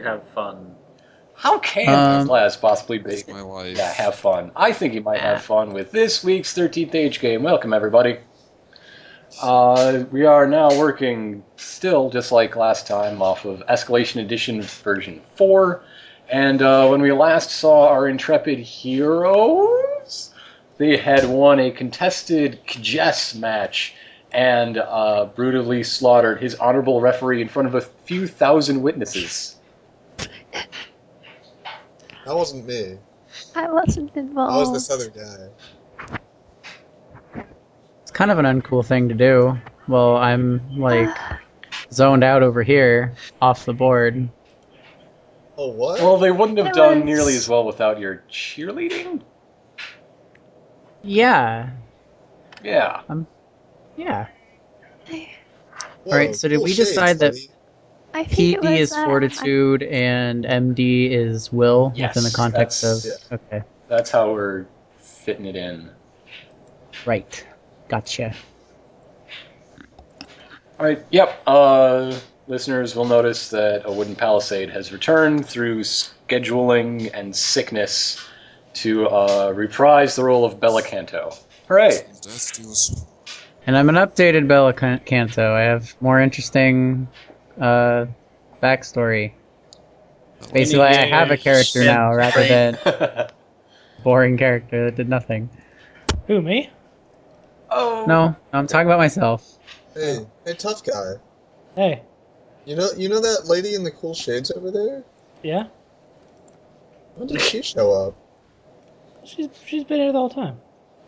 have fun. How can Um, this class possibly be? My wife. Yeah, have fun. I think you might have fun with this week's 13th Age game. Welcome, everybody. Uh, we are now working still, just like last time, off of Escalation Edition version 4. And uh, when we last saw our intrepid heroes, they had won a contested Kjess match and uh, brutally slaughtered his honorable referee in front of a few thousand witnesses. That wasn't me. I wasn't involved. involved. was this other guy. It's kind of an uncool thing to do. Well, I'm like zoned out over here, off the board. Oh, what? Well, they wouldn't have It done was- nearly as well without your cheerleading. Yeah, Yeah. Um, yeah. Whoa, alright, so did cool we shades, decide that- buddy. I think it PD was, is uh, fortitude and MD is will Yes, within the context of. that's- Okay, That's how we're fitting it in. right. Gotcha. All right. Yep. Uh, listeners will notice that a wooden palisade has returned through scheduling and sickness to uh, reprise the role of Bella Canto. Hooray! Death to us. And I'm an updated Bella Canto. I have more interesting uh, backstory. Basically, I have a character now rather than boring character that did nothing. Who, me? oh. No, I'm talking about myself. Hey, hey, tough guy. Hey, You know, you know that lady in the cool shades over there? yeah? When did she show up? She's she's been here the whole time.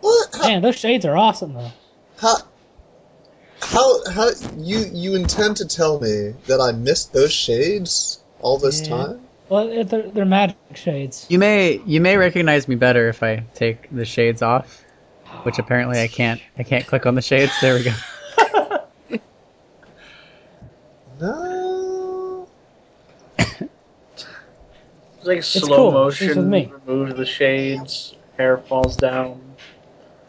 What? How? Man, those shades are awesome though. How? How? how you you intend to tell me that I missed those shades all this Yeah. time? Well, they're, they're magic shades. You may you may recognize me better if I take the shades off, which apparently I can't. I can't click on the shades. There we go. No. It's like slow cool. It's motion. with me. Remove the shades. Hair falls down.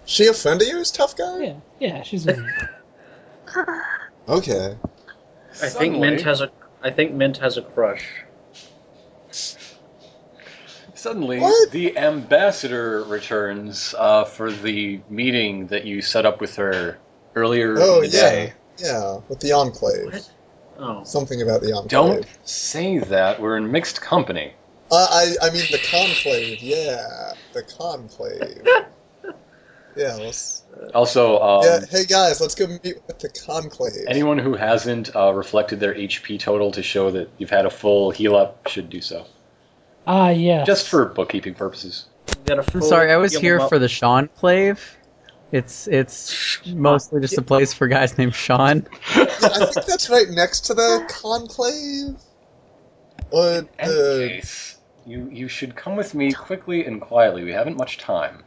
She a friend of yours, tough guy? Yeah, yeah, she's with me. Okay. I think Suddenly- Mint has a. I think Mint has a crush. Suddenly, What? the ambassador returns uh, for the meeting that you set up with her earlier Oh in the yeah, day. yeah. With the enclave. What? Oh. Something about the enclave. Don't say that. We're in mixed company. Uh, I I mean the conclave. Yeah, the conclave. yeah. Let's. Also, um, yeah. Hey guys, let's go meet with the conclave. anyone who hasn't uh, reflected their HP total to show that you've had a full heal up should do so. Ah, yeah. Just for bookkeeping purposes. You got a I'm sorry, I was here for the Sean Clave. It's it's mostly just a place for guys named Sean. Yeah, I think that's right next to the conclave. Or the. Anyways, you you should come with me quickly and quietly. We haven't much time.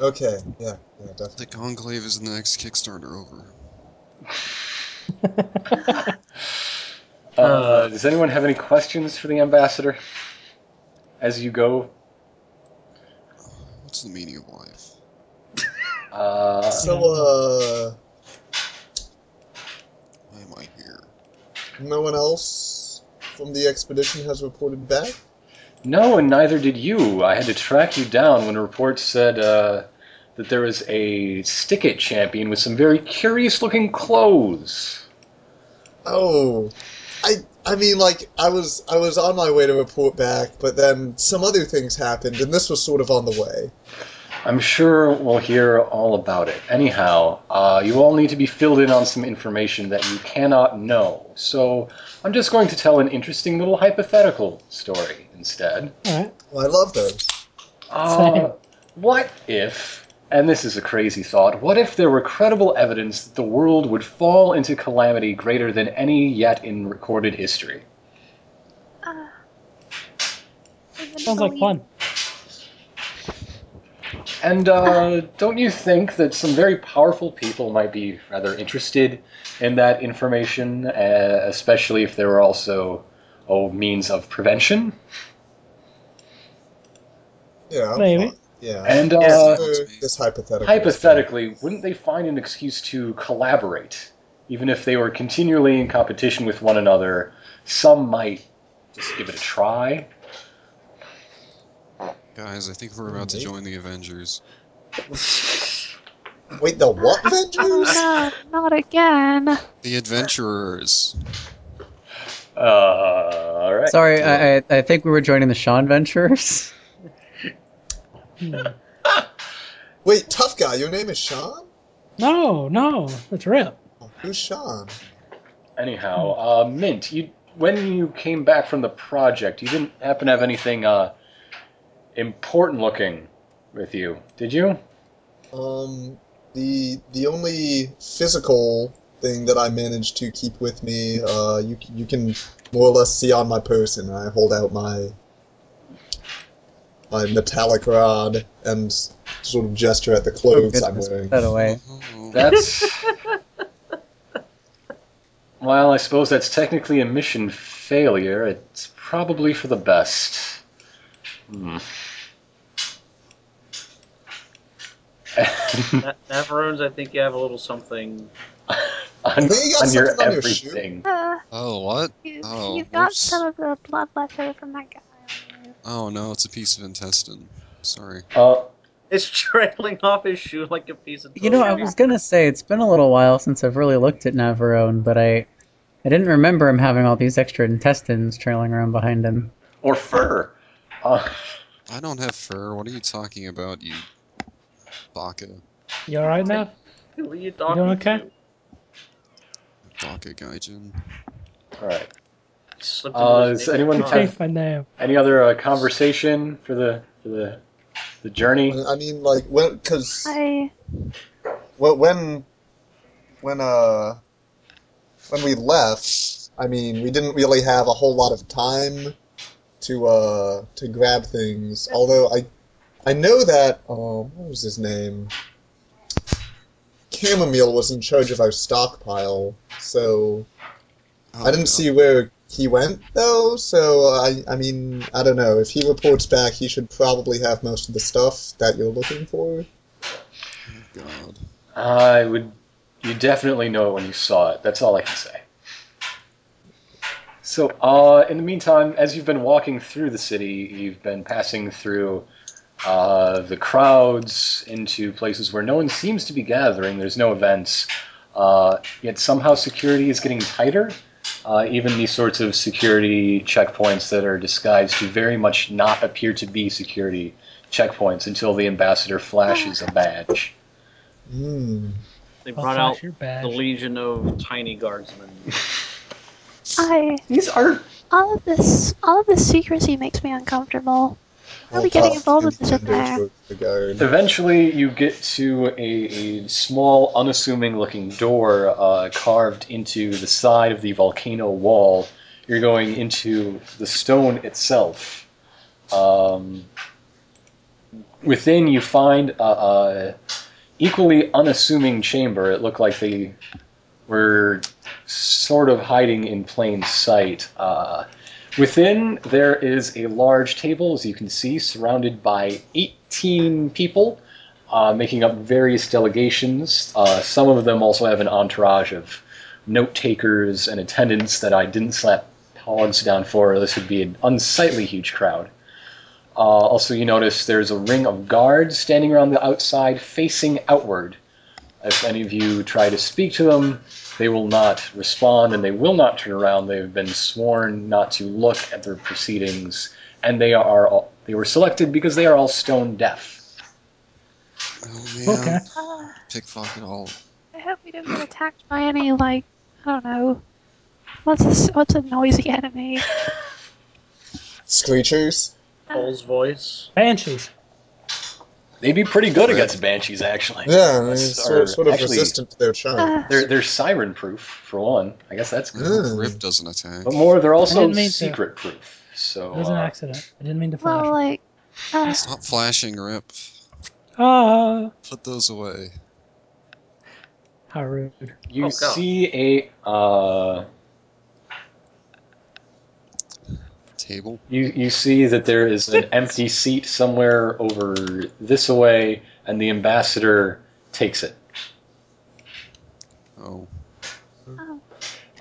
Okay. Yeah. Yeah. Definitely. The conclave is the next Kickstarter over. Uh, does anyone have any questions for the ambassador as you go? What's the meaning of life? Uh, So, uh, Why am I here? no one else from the expedition has reported back. no, and neither did you. I had to track you down when a report said uh, that there was a stick-it champion with some very curious-looking clothes. Oh, I I mean, like I was I was on my way to report back, but then some other things happened, and this was sort of on the way. I'm sure we'll hear all about it. Anyhow, uh, you all need to be filled in on some information that you cannot know. So I'm just going to tell an interesting little hypothetical story instead. Alright. Well, I love those. Uh, what if, and this is a crazy thought, what if there were credible evidence that the world would fall into calamity greater than any yet in recorded history? Uh, Sounds like fun. And uh, don't you think that some very powerful people might be rather interested in that information, uh, especially if there were also oh means of prevention? Yeah, I'm Maybe. Fine. Yeah. And Uh, uh, this hypothetical. hypothetically, wouldn't they find an excuse to collaborate, even if they were continually in competition with one another? Some might just give it a try. Guys, I think we're about to join the Avengers. Wait, the what Avengers? Oh no, not again. The Adventurers. Uh, all right. Sorry, I, I I think we were joining the Sean Ventures. Hmm. Wait, tough guy, your name is Sean? No, no, that's Rip. Who's Sean? Anyhow, uh, Mint, you when you came back from the project, you didn't happen to have anything uh, important looking with you, did you? Um, the the only physical thing that I managed to keep with me, uh, you you can more or less see on my person. I hold out my my metallic rod and sort of gesture at the clothes I'm wearing. That away. Oh, That's. Well, I suppose that's technically a mission failure. It's probably for the best. Hmm. Na- Navarrones, I think you have a little something. on, you got on your something on your everything. Uh, oh, what? you, Oh, you've got whoops. some of the blood left over from that guy. On you. Oh no, it's a piece of intestine. Sorry. Uh, It's trailing off his shoe like a piece of. You know, I was gonna say it's been a little while since I've really looked at Navarone, but I I didn't remember him having all these extra intestines trailing around behind him. or fur. Uh, I don't have fur. What are you talking about, you baka? You alright now? Who are you talking doing okay? to? Baka gaijin. all right. Slipped Uh, does anyone cock. have- Change my name. Any other uh, conversation for the for the the journey? I mean, like when because I when when when uh when we left, I mean, we didn't really have a whole lot of time to uh to grab things. Although I I know that um what was his name? Chamomile was in charge of our stockpile, so Oh, I didn't no. see where he went though. So I I mean I don't know. If he reports back, he should probably have most of the stuff that you're looking for. Oh god. I would. You definitely know it when you saw it. That's all I can say. So, uh, in the meantime, as you've been walking through the city, you've been passing through uh, the crowds into places where no one seems to be gathering. There's no events. Uh, yet somehow security is getting tighter. Uh, even these sorts of security checkpoints that are disguised to very much not appear to be security checkpoints until the ambassador flashes a badge. Hmm. They brought out your the legion of tiny guardsmen. I These are all of this all of this secrecy makes me uncomfortable. Are we getting involved with this in there? Eventually, you get to a, a small, unassuming looking door uh, carved into the side of the volcano wall. You're going into the stone itself. Um, within, you find a, a equally unassuming chamber. It looked like they were sort of hiding in plain sight. Uh, Within, there is a large table, as you can see, surrounded by 18 people, uh, making up various delegations. Uh, some of them also have an entourage of note takers and attendants that I didn't slap hogs down for, or this would be an unsightly huge crowd. Uh, also, you notice there's a ring of guards standing around the outside, facing outward. If any of you try to speak to them, they will not respond and they will not turn around. They have been sworn not to look at their proceedings, and they are all, they were selected because they are all stone deaf. Oh man. Okay. Uh, Pickpocket all. I hope we don't get attacked by any like I don't know. What's this, what's a noisy enemy? Screechers. Cole's voice. Banshees. They'd be pretty good against banshees, actually. Yeah, I mean, sort, sort of actually, resistant to their charm. Uh, They're they're siren proof for one. I guess that's good. Mm. Rip doesn't attack. But more, they're also didn't to. secret proof. So It was an uh, accident. I didn't mean to flash. well, like, uh, Stop flashing, Rip. Ah, Put those away. how rude. you Oh, see a uh, Table. You you see that there is an empty seat somewhere over this away, and the ambassador takes it. Oh.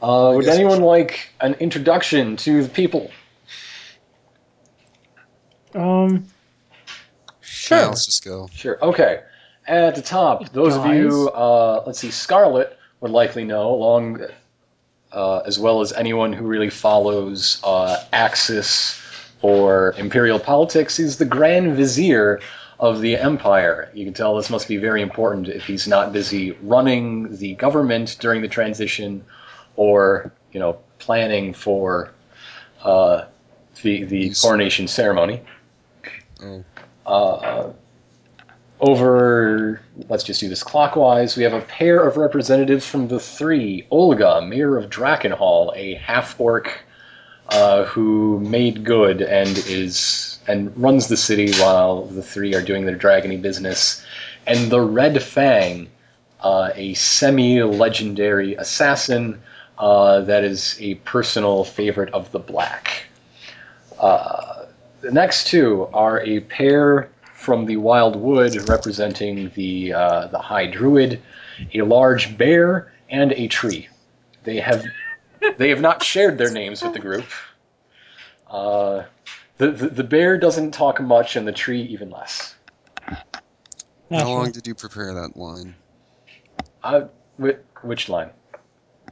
oh, Uh, would anyone should- like an introduction to the people? Um. Sure. Yeah, let's just go. Sure. Okay. At the top, those of you, uh, let's see, Scarlet would likely know, along uh, as well as anyone who really follows uh, Axis or imperial politics, is the Grand Vizier of the Empire. You can tell this must be very important if he's not busy running the government during the transition or, you know, planning for uh, the, the coronation ceremony. Oh, Uh, over, let's just do this clockwise. We have a pair of representatives from the three. Olga, mayor of Drakkenhall, a half orc uh, who made good and is and runs the city while the three are doing their dragony business. And the Red Fang, uh, a semi-legendary assassin uh, that is a personal favorite of the Black. Uh, the next two are a pair from the Wild Wood representing the uh, the High Druid, a large bear, and a tree. They have they have not shared their names with the group. Uh, the, the the bear doesn't talk much, and the tree even less. how Naturally. long did you prepare that line? Uh, whi- which line?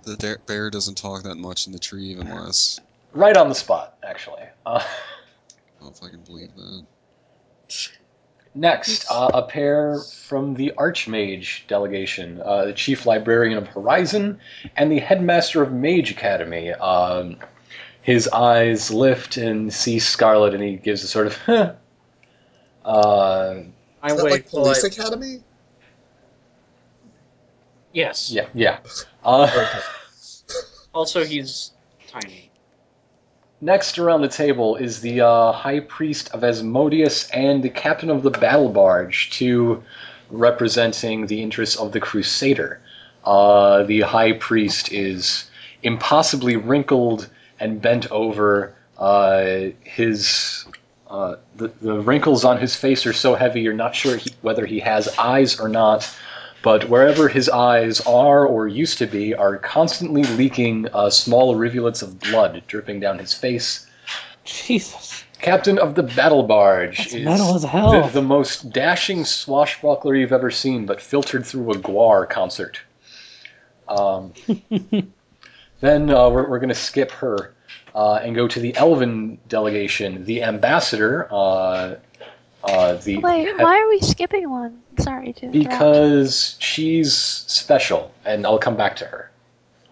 The da- bear doesn't talk that much, and the tree even less. Right on the spot, actually. Uh, I don't know if I can believe that. Next, uh, a pair from the Archmage delegation, uh, the Chief Librarian of Horizon and the Headmaster of Mage Academy. Um, his eyes lift and see Scarlet, and he gives a sort of, huh. Uh, I Is that wait like till Police I- Academy? Yes. yeah, yeah. Uh, Also, he's tiny. Next around the table is the uh, High Priest of Asmodeus and the Captain of the Battle Barge, two representing the interests of the Crusader. Uh, the High Priest is impossibly wrinkled and bent over. Uh, his uh, the, the wrinkles on his face are so heavy you're not sure he, whether he has eyes or not. But wherever his eyes are or used to be are constantly leaking uh, small rivulets of blood dripping down his face. Jesus. Captain of the battle barge That's is metal as hell. The, the most dashing swashbuckler you've ever seen, but filtered through a Gwar concert. Um, then uh, we're, we're going to skip her uh, and go to the Elven delegation. The ambassador, uh, uh, the Wait, why are we skipping one? Sorry to interrupt. because she's special, and I'll come back to her.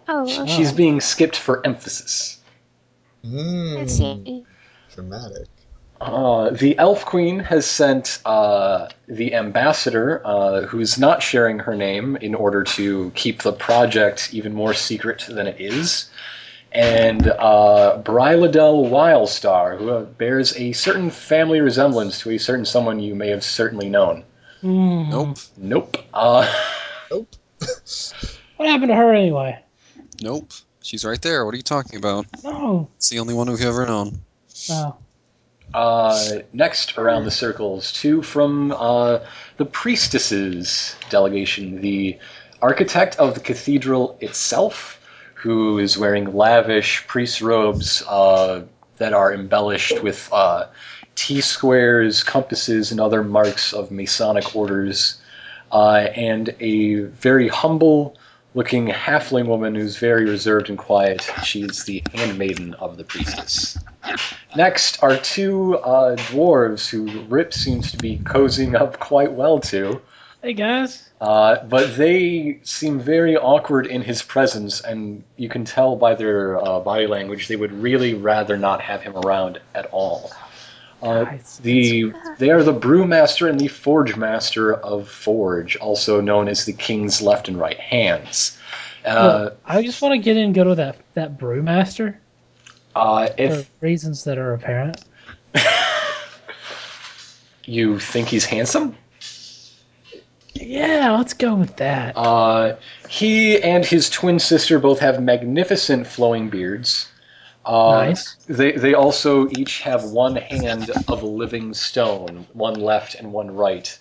oh, okay. She's being skipped for emphasis. I Mmm. see. Dramatic. Uh, the Elf Queen has sent uh, the ambassador, uh, who's not sharing her name in order to keep the project even more secret than it is, and uh, Bryladel Wildstar, who uh, bears a certain family resemblance to a certain someone you may have certainly known. Hmm. Nope. Nope. Uh, What happened to her anyway? Nope. She's right there. What are you talking about? No. It's the only one we've ever known. No. Uh, next around the circles, two from uh, the priestesses delegation, the architect of the cathedral itself, who is wearing lavish priest robes uh, that are embellished with uh, T squares, compasses, and other marks of Masonic orders, uh, and a very humble looking halfling woman who's very reserved and quiet. She's the handmaiden of the priestess. Next are two uh, dwarves who Rip seems to be cozying up quite well to, Hey guys. uh, but they seem very awkward in his presence, and you can tell by their uh, body language they would really rather not have him around at all. Uh, Guys, the they are the brewmaster and the forge master of Forge, also known as the king's left and right hands. Uh, Look, I just want to get in and go to that that brewmaster uh, for reasons that are apparent. you think he's handsome, Yeah, let's go with that. Uh, he and his twin sister both have magnificent flowing beards. Uh, Nice. They they also each have one hand of living stone, one left and one right.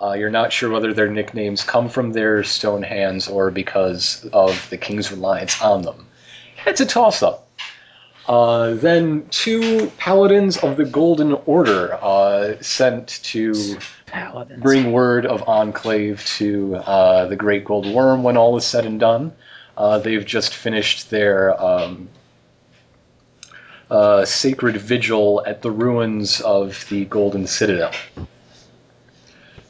Uh, you're not sure whether their nicknames come from their stone hands or because of the king's reliance on them. It's a toss up. Uh, then two paladins of the Golden Order uh, sent to Paladins. bring word of Enclave to uh, the Great Gold Wyrm when all is said and done. Uh, they've just finished their um, uh, sacred vigil at the ruins of the Golden Citadel.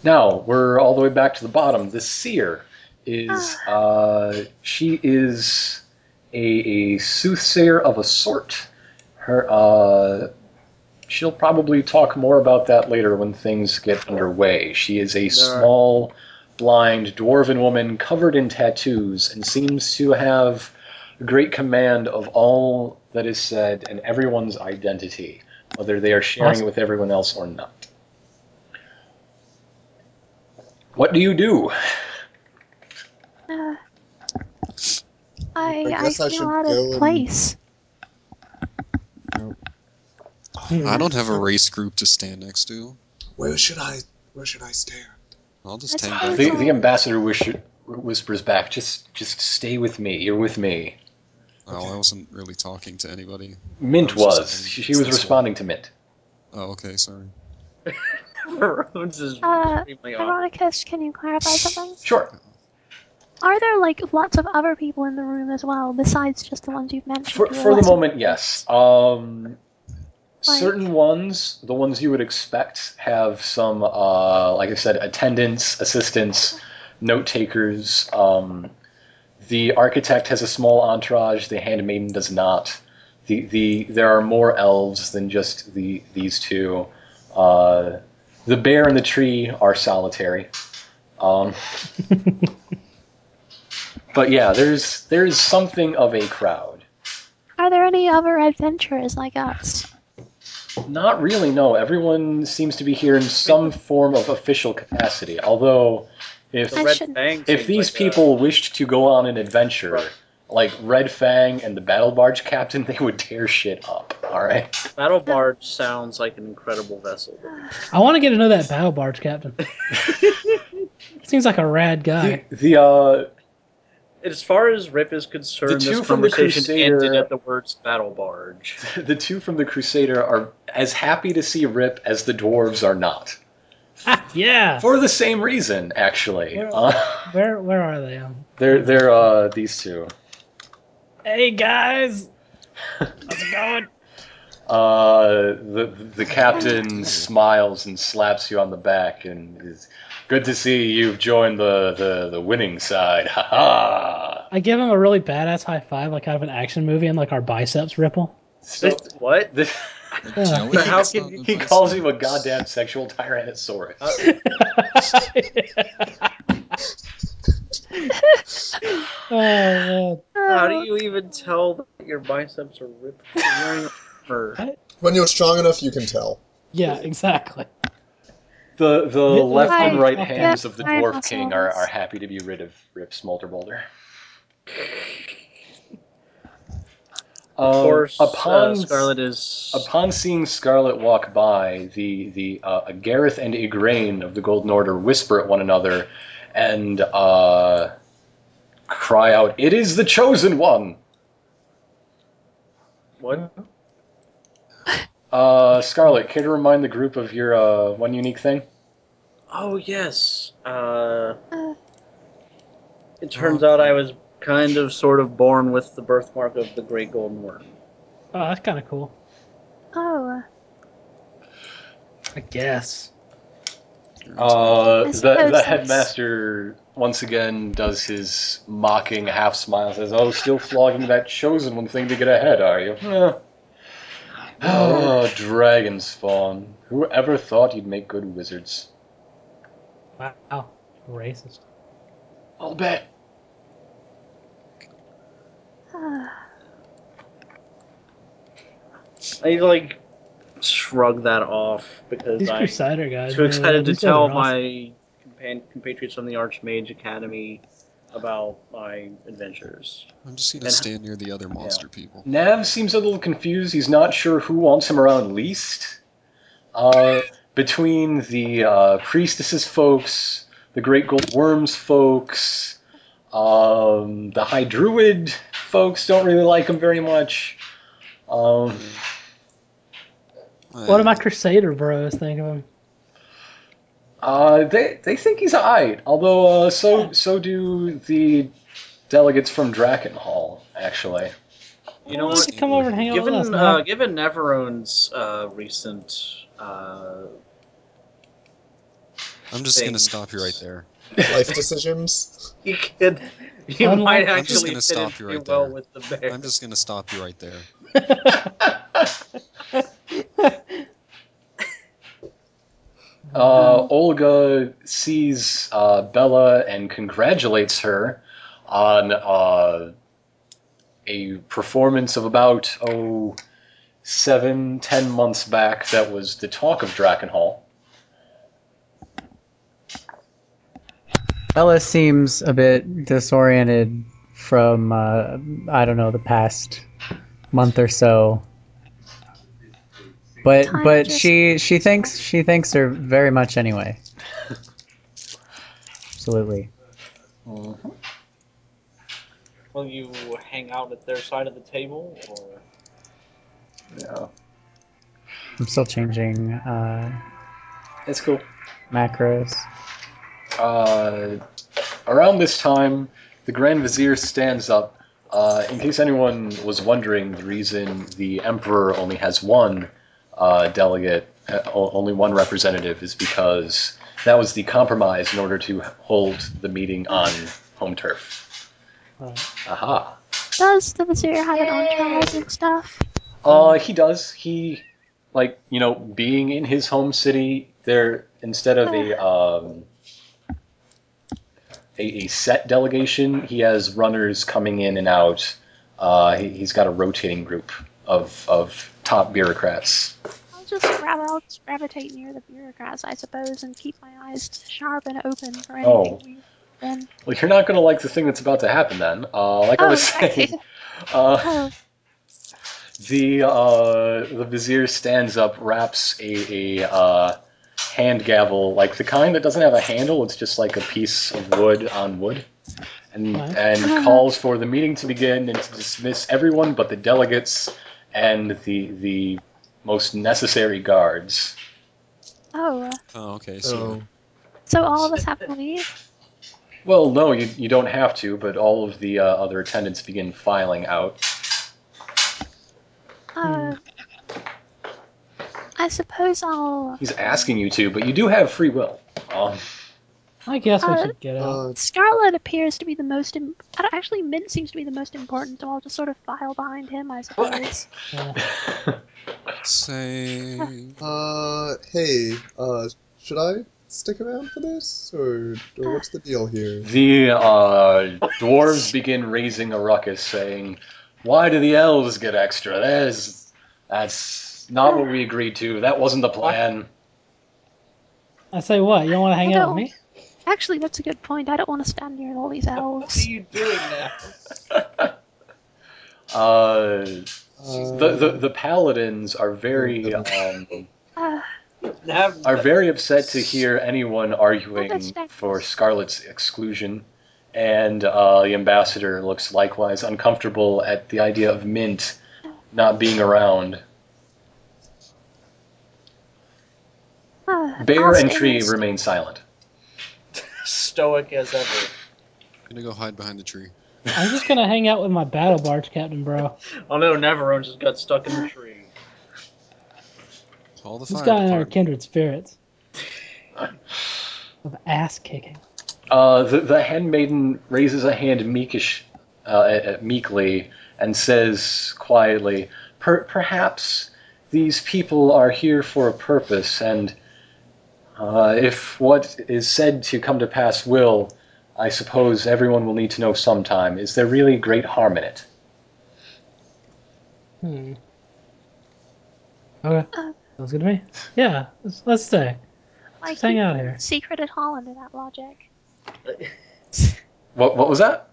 Now we're all the way back to the bottom. The seer is uh, she is a, a soothsayer of a sort. Her uh, she'll probably talk more about that later when things get underway. She is a small, blind dwarven woman covered in tattoos and seems to have a great command of all that is said and everyone's identity, whether they are sharing Awesome. it with everyone else or not. What do you do? Uh, I, I I, guess I feel should out go of and- place. I don't have a race group to stand next to. Where should I? Where should I stand? I'll just That's hang The, the ambassador wish, whispers back, "Just, just stay with me. You're with me." Oh, I wasn't really talking to anybody. Mint I was was. She, she was this way. responding to Mint. Oh, okay, sorry. Rhodes is Uh, extremely off. Veronicus, can you clarify something? Sure. Are there like lots of other people in the room as well, besides just the ones you've mentioned? For, for the moment, yes. Um, Like- certain ones, the ones you would expect, have some, uh, like I said, attendants, assistants, note takers. Um, the architect has a small entourage. The handmaiden does not. The, the there are more elves than just the these two. Uh, the bear and the tree are solitary. Um, but yeah, there's there's something of a crowd. Are there any other adventurers like us? Not really, no. Everyone seems to be here in some form of official capacity. Although, if The I Red should- Fang if seems these like a- people wished to go on an adventure, like Red Fang and the Battle Barge Captain, they would tear shit up. All right. Battle Barge sounds like an incredible vessel. I want to get to know that battle barge captain. Seems like a rad The, guy. the uh, As far as Rip is concerned, The two this from the conversation Crusader- ended at the words Battle Barge. the two from the Crusader are as happy to see Rip as the dwarves are not. yeah. For the same reason, actually. Yeah. Uh, Where where are they? They're they're uh, these two. hey guys, how's it going? Uh, the the captain smiles and slaps you on the back and is good to see you've joined the, the, the winning side. Ha ha. I give him a really badass high five, like out of an action movie, and like our biceps ripple. So, This- what? the, Yeah. But how can not you- the he advice. calls you a goddamn sexual tyrannosaurus. Uh, oh. How do you even tell that your biceps are ripped? You're wearing armor. When you're strong enough, you can tell. Yeah, exactly. The the Yeah, left and right yeah, hands of the I dwarf king are, are happy to be rid of Rip Smolderboulder. Of Um, course, upon uh, Scarlet is. Upon seeing Scarlet walk by, the the uh, Gareth and Igraine of the Golden Order whisper at one another and uh, cry out, "It is the chosen one!" What? Uh, Scarlet, care to remind the group of your uh, one unique thing? Oh, yes. Uh, Uh. it turns out I was kind of sort of born with the birthmark of the Great Golden Wyrm. Oh, that's kind of cool. oh, I guess. Uh, I the, the headmaster once again does his mocking half smile, says, "Oh, still flogging that chosen one thing to get ahead, are you?" Eh. Oh, dragon spawn! Whoever thought you'd make good wizards? Wow. Racist. I'll bet. I like shrug that off because These I'm Crusader guys. too man, excited to these guys tell are awesome. my compan- compatriots from the Archmage Academy about my adventures. I'm just gonna And- stand near the other monster people. Nav seems a little confused. He's not sure who wants him around least. Uh, between the uh, priestesses folks, the Great Gold Wyrms folks, um, the High Druid folks don't really like him very much. Um, What do my Crusader bros think of him? Uh, they they think he's alright. Although uh, so so do the delegates from Drakkenhall. Actually, You know what? come over and hang out with us, Given uh, given Neverone's uh, recent uh, I'm just gonna stop you right there. Life decisions. you could you Unlike- might I'm just actually gonna fit stop in you pretty right well there. with the bear. I'm just gonna stop you right there. uh, Olga sees uh, Bella and congratulates her on uh, a performance of about oh seven ten months back that was the talk of Drakkenhall. Bella seems a bit disoriented from uh, I don't know the past month or so. But Time but just- she she thinks she thinks her very much anyway. Absolutely. Will you hang out at their side of the table, or Yeah, I'm still changing uh, it's cool. macros. Uh, around this time, the Grand Vizier stands up. Uh, in case anyone was wondering, the reason the Emperor only has one uh, delegate, uh, only one representative, is because that was the compromise in order to hold the meeting on home turf. Right. Aha. Does the Vizier have an entourage and stuff? Uh, he does. He, like, you know, being in his home city, there instead of a um, a, a set delegation, he has runners coming in and out. Uh, he, he's got a rotating group of of top bureaucrats. I'll just grab, I'll just gravitate near the bureaucrats, I suppose, and keep my eyes sharp and open for anything Oh. weird. Then, Well, you're not going to like the thing that's about to happen then. Uh, like I Oh, was okay. saying, uh, oh, the uh, the vizier stands up, raps a, a uh, hand gavel, like the kind that doesn't have a handle. It's just like a piece of wood on wood, and Right. and calls for the meeting to begin and to dismiss everyone but the delegates and the the most necessary guards. oh, Oh, okay. So So so all of us have to leave? Well, no, you, you don't have to, but all of the uh, other attendants begin filing out. Uh, I suppose I'll. He's asking you to, but you do have free will. Um, I guess we Uh, should get out. uh, Scarlet appears to be the most. Im- I actually, Mint seems to be the most important, so I'll just sort of file behind him, I suppose. Yeah. say uh, hey, uh, should I stick around for this, or, or what's the deal here? The uh, dwarves begin raising a ruckus, saying, "Why do the elves get extra? There's that's not what we agreed to. That wasn't the plan." I say what? You don't want to hang out with me? Actually, that's a good point. I don't want to stand near all these elves. what are you doing now? Uh, Uh, the, the the paladins are very um, Uh, are very upset to hear anyone arguing for Scarlet's exclusion, and uh, the ambassador looks likewise uncomfortable at the idea of Mint not being around. uh, Bear and Tree remain silent. Stoic as ever. I'm gonna go hide behind the tree. I'm just gonna hang out with my battle barge captain, bro. Oh no, Neverone just got stuck in the tree. Call the This fire guy and I are kindred spirits. Of ass kicking. Uh, the, the handmaiden raises a hand meekish, uh, uh, meekly and says quietly, per- "Perhaps these people are here for a purpose, and uh, if what is said to come to pass will, I suppose everyone will need to know sometime. Is there really great harm in it?" Hmm. Okay. Uh. Sounds good to me. Yeah, let's, let's stay. Like, Just hang out here. Secret at all under that logic. What, what was that?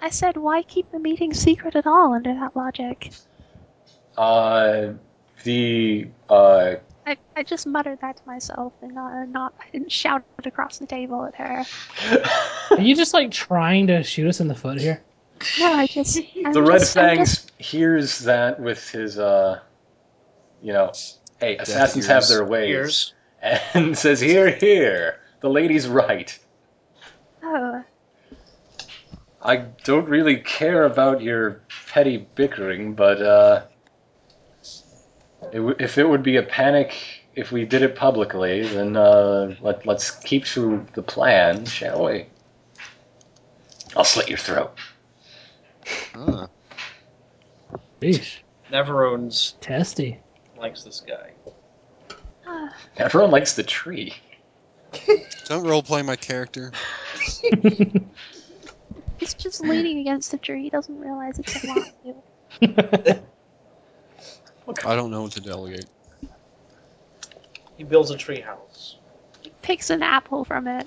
I said, why keep the meeting secret at all under that logic? Uh, the uh, I, I just muttered that to myself and not, not I didn't shout it across the table at her. Are you just like trying to shoot us in the foot hear? No, I just. I'm the Red just, I'm Fangs just- hears that with his, uh, you know, hey, assassins ears. have their ways, Ears. and says, "Hear, here, the lady's right. Oh, I don't really care about your petty bickering, but uh, it w- if it would be a panic if we did it publicly, then uh, let let's keep to the plan, shall we? I'll slit your throat." Huh. Sheesh. Neverons Testy. likes this guy. Everyone likes the tree. Don't roleplay my character. he's just leaning against the tree. He doesn't realize it's a lot. to- I don't know what to delegate. He builds a tree house. He picks an apple from it.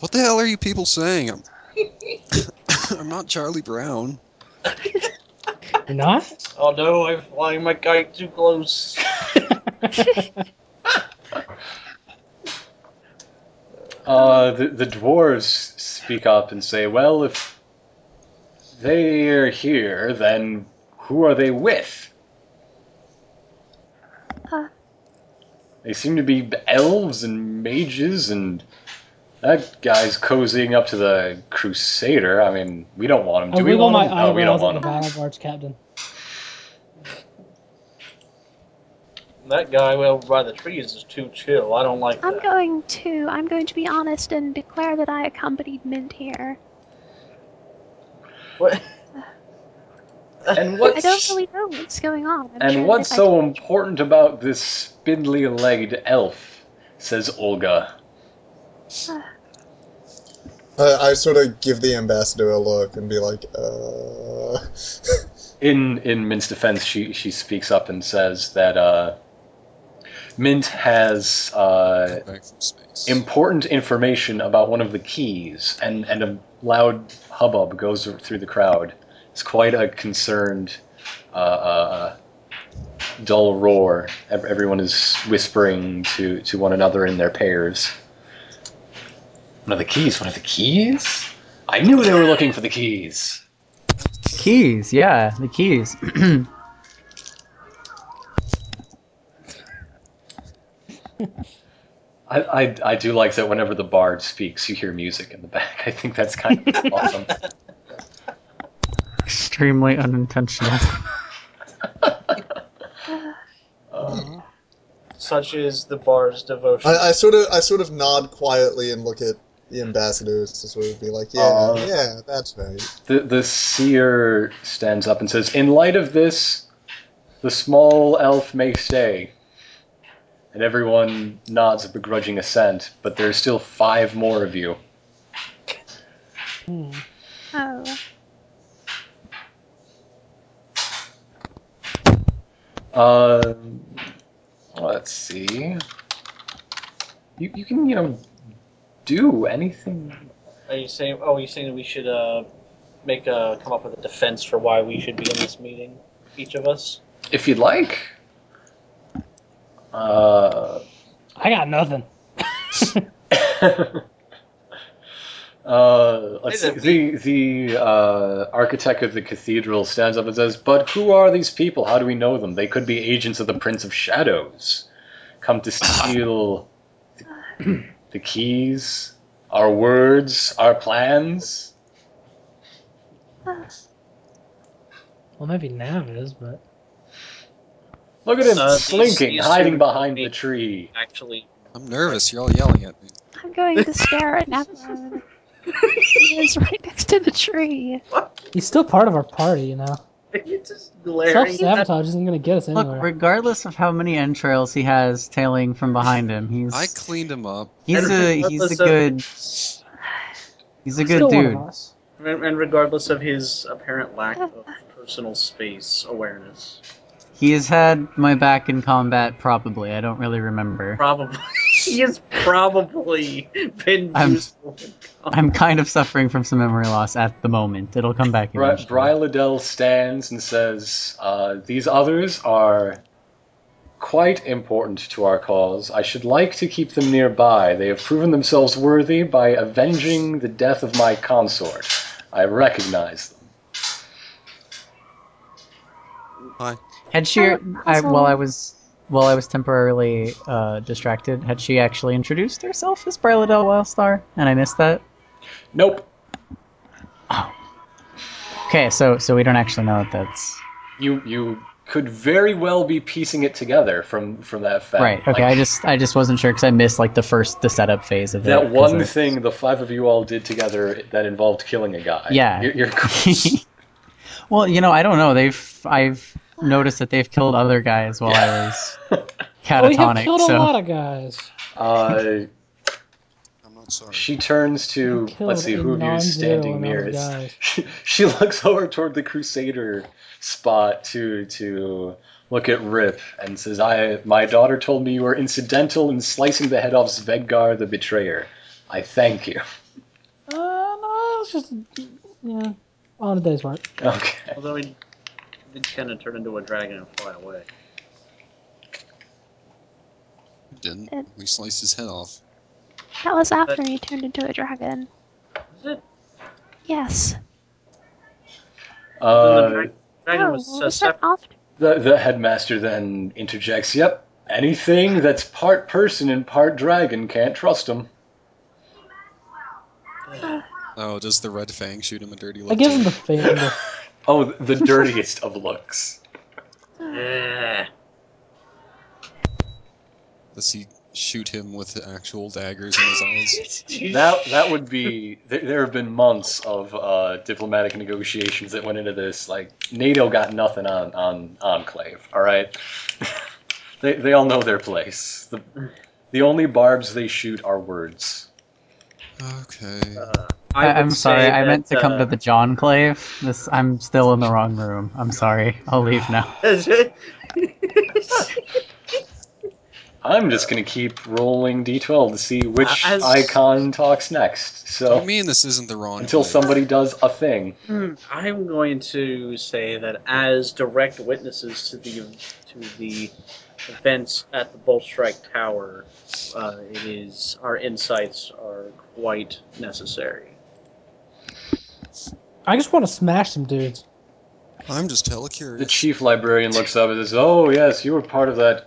What the hell are you people saying? I'm, I'm not Charlie Brown. You're not? Oh no, I'm flying my kite too close. Uh, the, the dwarves speak up and say, well, if they're here, then who are they with? Uh. They seem to be elves and mages, and that guy's cozying up to the crusader. I mean, we don't want him. I Do oh, we wiggle want my him? No, we don't eyebrows at want the him. battle barge captain. that guy over by the trees is too chill. I don't like I'm that. going to. I'm going to be honest and declare that I accompanied Mint here. What? And I what's don't really know what's going on. I'm and sure what's if I so important about this spindly-legged elf? Says Olga. I, I sort of give the ambassador a look and be like, uh. in in Mint's defense, she she speaks up and says that uh, Mint has uh, Come back from space. important information about one of the keys, and and a loud hubbub goes through the crowd. It's quite a concerned, uh, uh, dull roar. Everyone is whispering to to one another in their pairs. One of the keys. One of the keys. I knew they were looking for the keys. Keys, yeah, the keys. I, I, I do like that whenever the bard speaks, you hear music in the back. I think that's kind of awesome. Extremely unintentional. Uh, Such is the bar's devotion. I, I sort of I sort of nod quietly and look at the ambassadors to sort of be like, yeah, Uh, yeah, that's right. the, the seer stands up and says, In light of this, the small elf may stay. And everyone nods a begrudging assent, but there's still five more of you. Hmm. Um, let's see. You, you can, you know, do anything. Are you saying? Oh, you saying that we should uh, make a come up with a defense for why we should be in this meeting, each of us? If you'd like. Uh, I got nothing. uh, let's see. The the uh, architect of the cathedral stands up and says, "But who are these people? How do we know them? They could be agents of the Prince of Shadows, come to steal the, the keys, our words, our plans." Well, maybe Nav is, but Look at him Uh, slinking, these hiding behind the tree. Actually, I'm nervous. You're all yelling at me. I'm going to stare at Neverone. He is right next to the tree. he's still part of our party, you know. you're just glaring. Self sabotage isn't gonna get us Look, anywhere. regardless of how many entrails he has tailing from behind him, he's I cleaned him up. he's a he's a good he's a good Still one dude. us. And and regardless of his apparent lack of personal space awareness, He has had my back in combat, probably. I don't really remember. probably he has probably been I'm- useful. I'm kind of suffering from some memory loss at the moment. It'll come back Bri- Bri Liddell stands and says, uh, These others are quite important to our cause. I should like to keep them nearby. They have proven themselves worthy by avenging the death of my consort. I recognize them. Hi. Had she, Uh, I, while I was while I was temporarily uh, distracted, had she actually introduced herself as Brilladel Wildstar, and I missed that? Nope. Oh. Okay, so so we don't actually know that that's You you could very well be piecing it together from from that fact. right. Okay, Like, I just I just wasn't sure because I missed like the first the setup phase of it. that 'cause one I- thing the five of you all did together that involved killing a guy. Yeah. You're, you're well, you know, I don't know. They've I've noticed that they've killed other guys while I was Oh, we have catatonic. killed a lot of guys. uh, I'm not sorry. she turns to let's see a who of you is standing nearest. She, she looks over toward the Crusader spot to to look at Rip and says, "I my daughter told me you were incidental in slicing the head off Svegdar the Betrayer. I thank you." Uh, no, it's just yeah, on a day's work. Okay. Although he did kind of turn into a dragon and fly away. Didn't. We sliced his head off. That was after he turned into a dragon. Is it? Yes. the Uh, dra- dragon oh, was uh, was that separate. off? the the headmaster then interjects, "Yep, anything that's part person and part dragon can't trust him." Oh, does the red fang shoot him a dirty I look? give him the finger. Oh, the dirtiest of looks. Yeah. Does he shoot him with actual daggers in his eyes? That that would be. There, there have been months of uh, diplomatic negotiations that went into this. Like NATO got nothing on on Enclave. All right, they they all know their place. The the only barbs they shoot are words. Okay. Uh, I I'm sorry. say I meant to that, come uh, to the John Clave. This I'm still in the wrong room. I'm sorry. I'll leave now. I'm just gonna keep rolling d12 to see which Uh, as- icon talks next. What So do you mean this isn't the wrong until place? somebody does a thing. I'm going to say that as direct witnesses to the to the events at the Bolt Strike Tower, uh, it is our insights are quite necessary. I just want to smash some dudes. I'm just hella The curious. chief librarian looks up and says, "Oh yes, you were part of that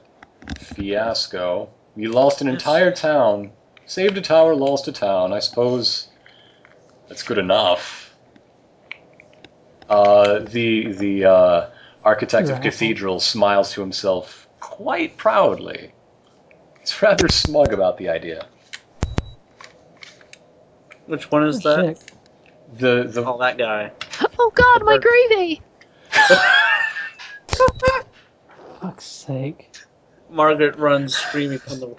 fiasco. You lost an entire town, saved a tower, lost a town. I suppose that's good enough." Uh, the the uh, architect You're of an cathedral smiles to himself quite proudly. He's rather smug about the idea. Which one is Oh, that? shit. The the Oh, that guy. Oh God, my gravy! Fuck's sake. Margaret runs screaming from the.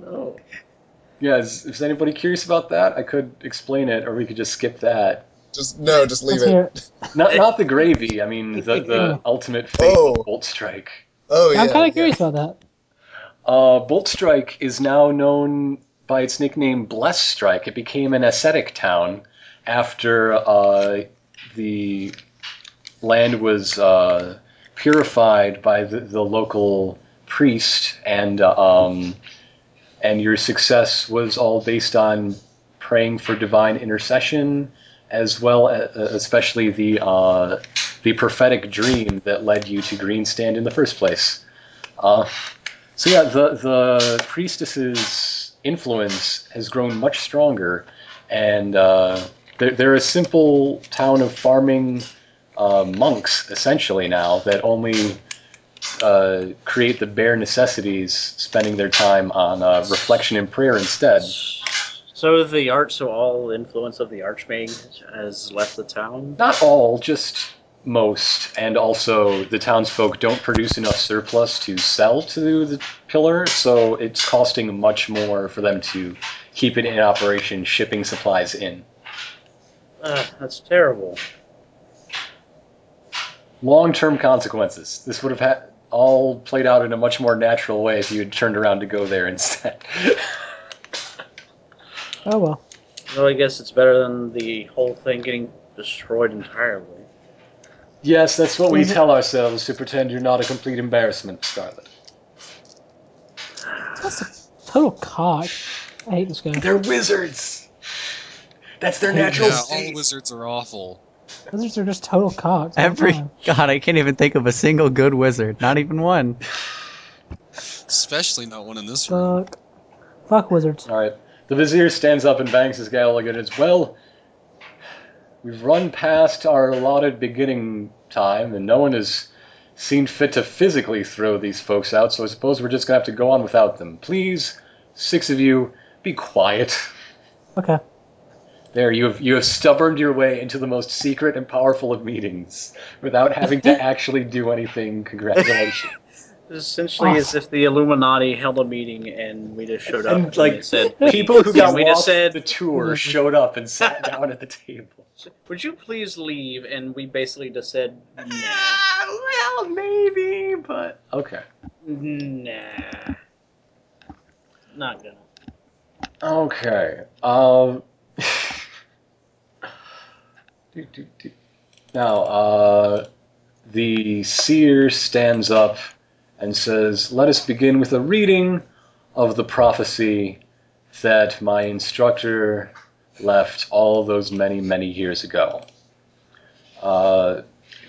no. yeah, is, is anybody curious about that? I could explain it, or we could just skip that. Just no, just leave it. it. Not not the gravy. I mean the the ultimate fate Oh. of Bolt Strike. Oh yeah. I'm kind yeah. of curious about that. Uh, Bolt Strike is now known by its nickname Bless Strike. It became an ascetic town after uh, the land was uh, purified by the, the local priest, and uh, um, and your success was all based on praying for divine intercession, as well as especially the uh, the prophetic dream that led you to Greenstand in the first place. Uh, so yeah, the the priestess's influence has grown much stronger, and uh, they're, they're a simple town of farming uh, monks essentially now that only uh, create the bare necessities, spending their time on uh, reflection and prayer instead. So the arch, so all influence of the Archmage has left the town. Not all, just most, and also the townsfolk don't produce enough surplus to sell to the pillar, so it's costing much more for them to keep it in operation, shipping supplies in. Uh, that's terrible. Long-term consequences. This would have had all played out in a much more natural way if you had turned around to go there instead. Oh well. Well, I guess it's better than the whole thing getting destroyed entirely. yes, that's what we mm-hmm. tell ourselves to pretend you're not a complete embarrassment, Scarlet. That's a total cock. I hate this guy. They're wizards. That's their Yeah, natural yeah, all wizards are awful. Wizards are just total cocks. Every time. God, I can't even think of a single good wizard. Not even one. Especially not one in this room. Fuck. Fuck wizards. All right. The vizier stands up and bangs his gavel again. As well, we've run past our allotted beginning time, and no one has seen fit to physically throw these folks out. So I suppose we're just gonna have to go on without them. Please, six of you, be quiet. Okay. There, you have you have stubborned your way into the most secret and powerful of meetings without having to actually do anything. Congratulations. It's Essentially, as if the Illuminati held a meeting and we just showed up And, and, like, said, People who got we just said, the tour showed up and sat down at the table. "Would you please leave?" And we basically just said, "Nah, well, maybe, but okay. nah, not gonna." Okay. Um. Now, uh, the seer stands up and says, "Let us begin with a reading of the prophecy that my instructor left all those many, many years ago." Uh,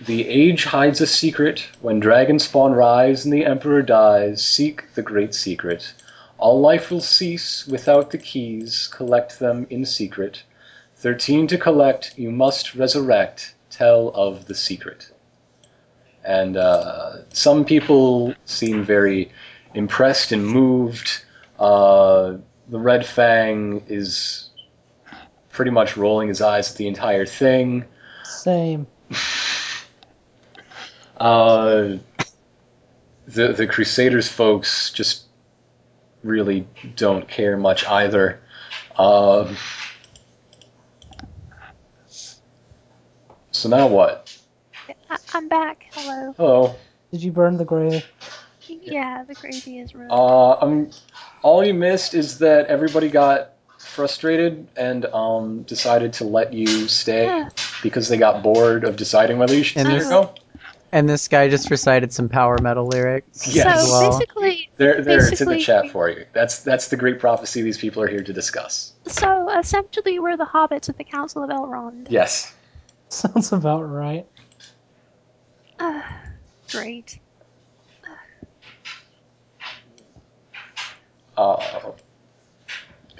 the age hides a secret. When dragon spawn rise and the emperor dies, seek the great secret. All life will cease without the keys. Collect them in secret. Thirteen to collect. You must resurrect. Tell of the secret. And uh, some people seem very impressed and moved. Uh, the Red Fang is pretty much rolling his eyes at the entire thing. Same. Uh, the the Crusaders folks just really don't care much either. Um, so now what? I, I'm back. Hello. Hello. Did you burn the gravy? Yeah, the gravy is ruined. Uh, um, all you missed is that everybody got frustrated and um, decided to let you stay Ah, because they got bored of deciding whether you should And this- go. And this guy just recited some power metal lyrics Yes. so well. basically, There, there, it's in the chat for you. That's that's the great prophecy these people are here to discuss. so essentially, we're the hobbits at the Council of Elrond. Yes. Sounds about right. Uh, great. Uh,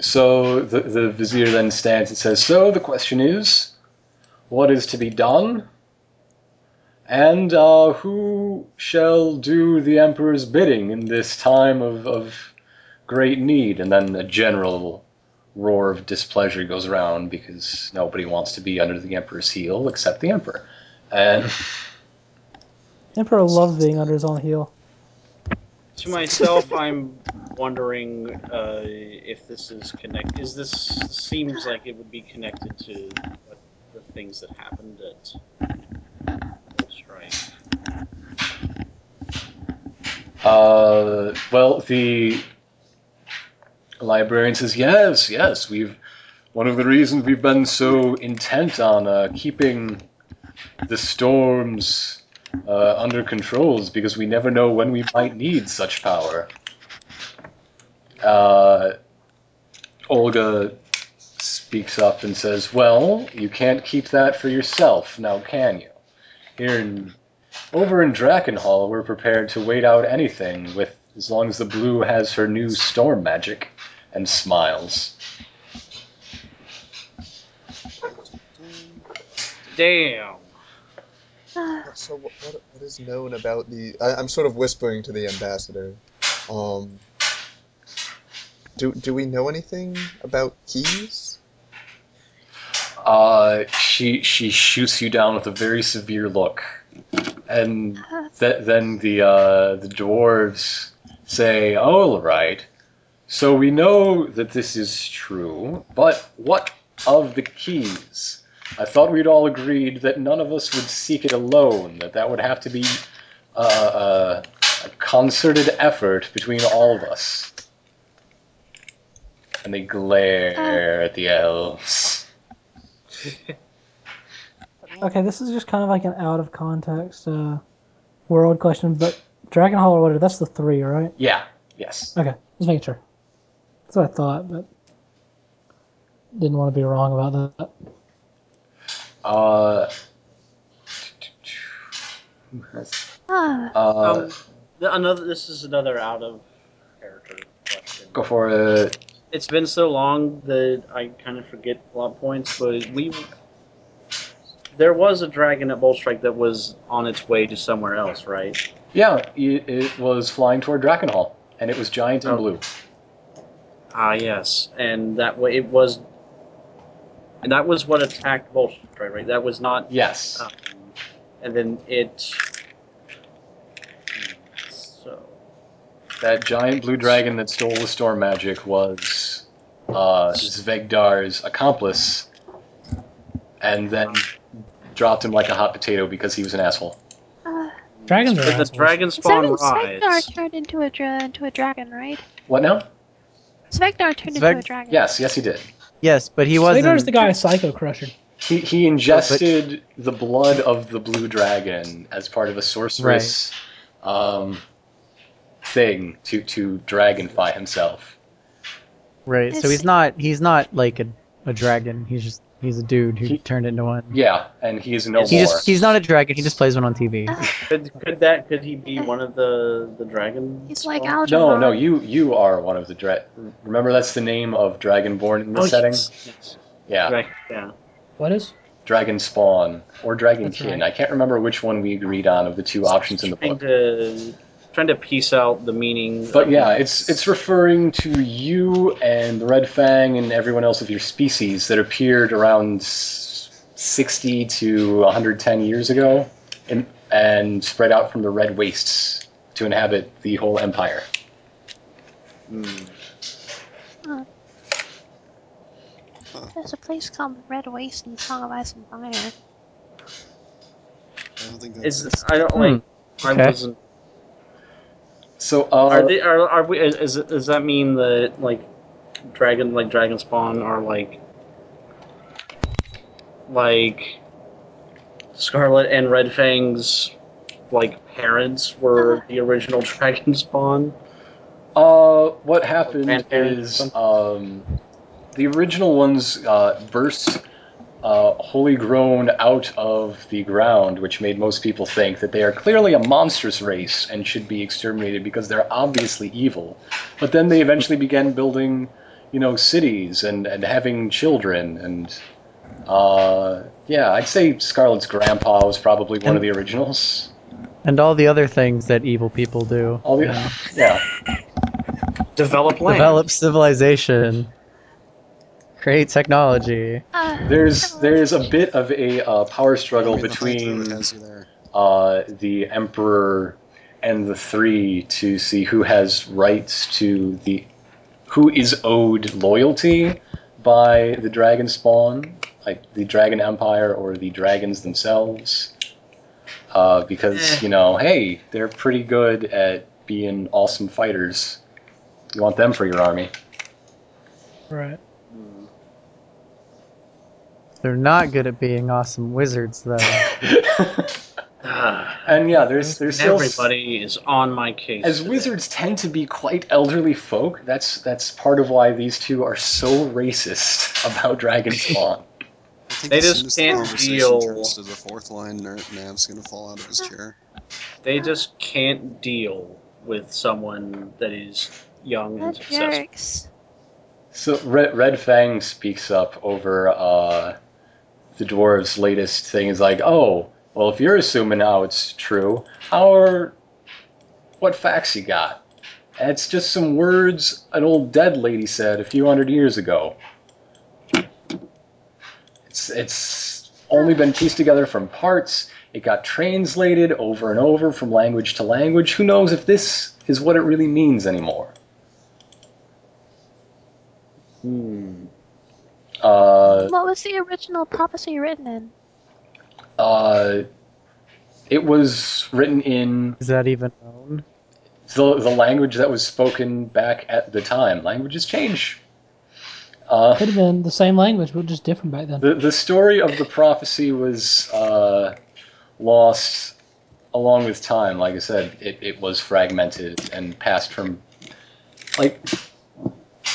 so the, the vizier then stands and says, So the question is, what is to be done? And uh, who shall do the emperor's bidding in this time of, of great need? And then a general roar of displeasure goes around because nobody wants to be under the emperor's heel except the emperor. And Emperor loves being under his own heel. To myself, I'm wondering uh, if this is connect. Is this seems like it would be connected to what the things that happened at Gold Strike. Uh, well, the librarian says, yes, yes, we've. One of the reasons we've been so intent on uh, keeping the storms uh, under control is because we never know when we might need such power. Uh, Olga speaks up and says, well, you can't keep that for yourself, now can you? Here in over in Drakkenhall, we're prepared to wait out anything, with as long as the blue has her new storm magic and smiles. Damn. Uh, So what, what, what is known about the? I, I'm sort of whispering to the ambassador. Um, do do we know anything about keys? Uh, she she shoots you down with a very severe look, and uh, th- then the uh, the dwarves say, oh, "All right, so we know that this is true, but what of the keys? I thought we'd all agreed that none of us would seek it alone. That that would have to be uh, uh, a concerted effort between all of us." And they glare at the elves. Okay, this is just kind of like an out of context uh, world question, but Dragon Hall or whatever, that's the three, right? Yeah. Yes. Okay, just making sure. That's what I thought, but didn't want to be wrong about that. Uh, Ah, Uh, um, th- another. This is another out of character question. go for it. It's been so long that I kind of forget plot points, but we there was a dragon at Boltstrike that was on its way to somewhere else, right? Yeah, it, it was flying toward Drakkenhall, and it was giant and Oh. blue. Ah, yes, and that way it was, and that was what attacked Boltstrike, right? That was not. Yes. Um, and then it. So That giant blue dragon that stole the storm magic was uh, Svegdar's accomplice, and then dropped him like a hot potato because he was an asshole. uh, Dragons are the dragon spawn Svegdar rise? turned into a dra- into a dragon, right? What now? Svegdar turned Sveg- into a dragon. Yes, yes, he did. Yes, but he wasn't. Slater's the guy Psycho Crusher. He, he ingested the blood of the blue dragon as part of a sorceress um, thing to, to dragonfy himself. Right. So he's not. He's not like a, a dragon. He's just. He's a dude who He- turned into one. Yeah, and he is no He more. just. He's not a dragon. He just plays one on TV. Could could that could he be one of the the dragon? he's like spawn? Algernon. No, no, you you are one of the dra- Remember, that's the name of Dragonborn in the Oh, setting. yes, yes. Yeah, Right, yeah. What is? Dragon Spawn or Dragonkin. right. I can't remember which one we agreed on of the two options in the book. to trying to piece out the meaning. But of yeah, it's it's referring to you and the Red Fang and everyone else of your species that appeared around 60 to 110 years ago, and, and spread out from the Red Wastes to inhabit the whole empire. Hmm. There's a place called Red Waste in Song of Ice and Fire. I don't think that's Is it. I don't Hmm. like. I Okay. wasn't. So uh, Are they? Are, are we? Is, is does that mean that like dragon, like dragon spawn, are like like Scarlet and Red Fang's like parents were the original dragon spawn? Uh, what happened is um, the original ones uh, burst uh, wholly grown out of the ground, which made most people think that they are clearly a monstrous race and should be exterminated because they're obviously evil. But then they eventually began building, you know, cities and, and having children and. Uh, yeah, I'd say Scarlet's grandpa was probably one of the originals. And all the other things that evil people do. All the, yeah. Develop land. Develop civilization. Create technology. Uh, There's there's a bit of a uh, power struggle I mean, the High Druid between has uh, the Emperor and the Three to see who has rights to the who is owed loyalty by the Dragon Spawn, like the Dragon Empire or the dragons themselves. Uh, because Eh. you know, hey, they're pretty good at being awesome fighters. You want them for your army. Right. They're not good at being awesome wizards, though. And yeah, there's there's still Everybody is on my case. As today. wizards tend to be quite elderly folk, that's that's part of why these two are so racist about dragon spawn. I think They as just soon as the can't conversation deal- turns to the fourth line, Ner- Nav's gonna fall out of his chair. They just can't deal with someone that is young and the successful. jerks. So Red, Red Fang speaks up over uh, the dwarves' latest thing. Is like, oh, well, if you're assuming how it's true, how are what facts you got? It's just some words an old dead lady said a few hundred years ago. It's it's only been pieced together from parts. It got translated over and over from language to language. Who knows if this is what it really means anymore? Hmm. Uh, What was the original prophecy written in? Uh, it was written in Is that even known? the, the language that was spoken back at the time. Languages change. Uh, Could have been the same language, but just different back then. the, the story of the prophecy was uh, lost along with time. Like I said, it, it was fragmented and passed from. Like,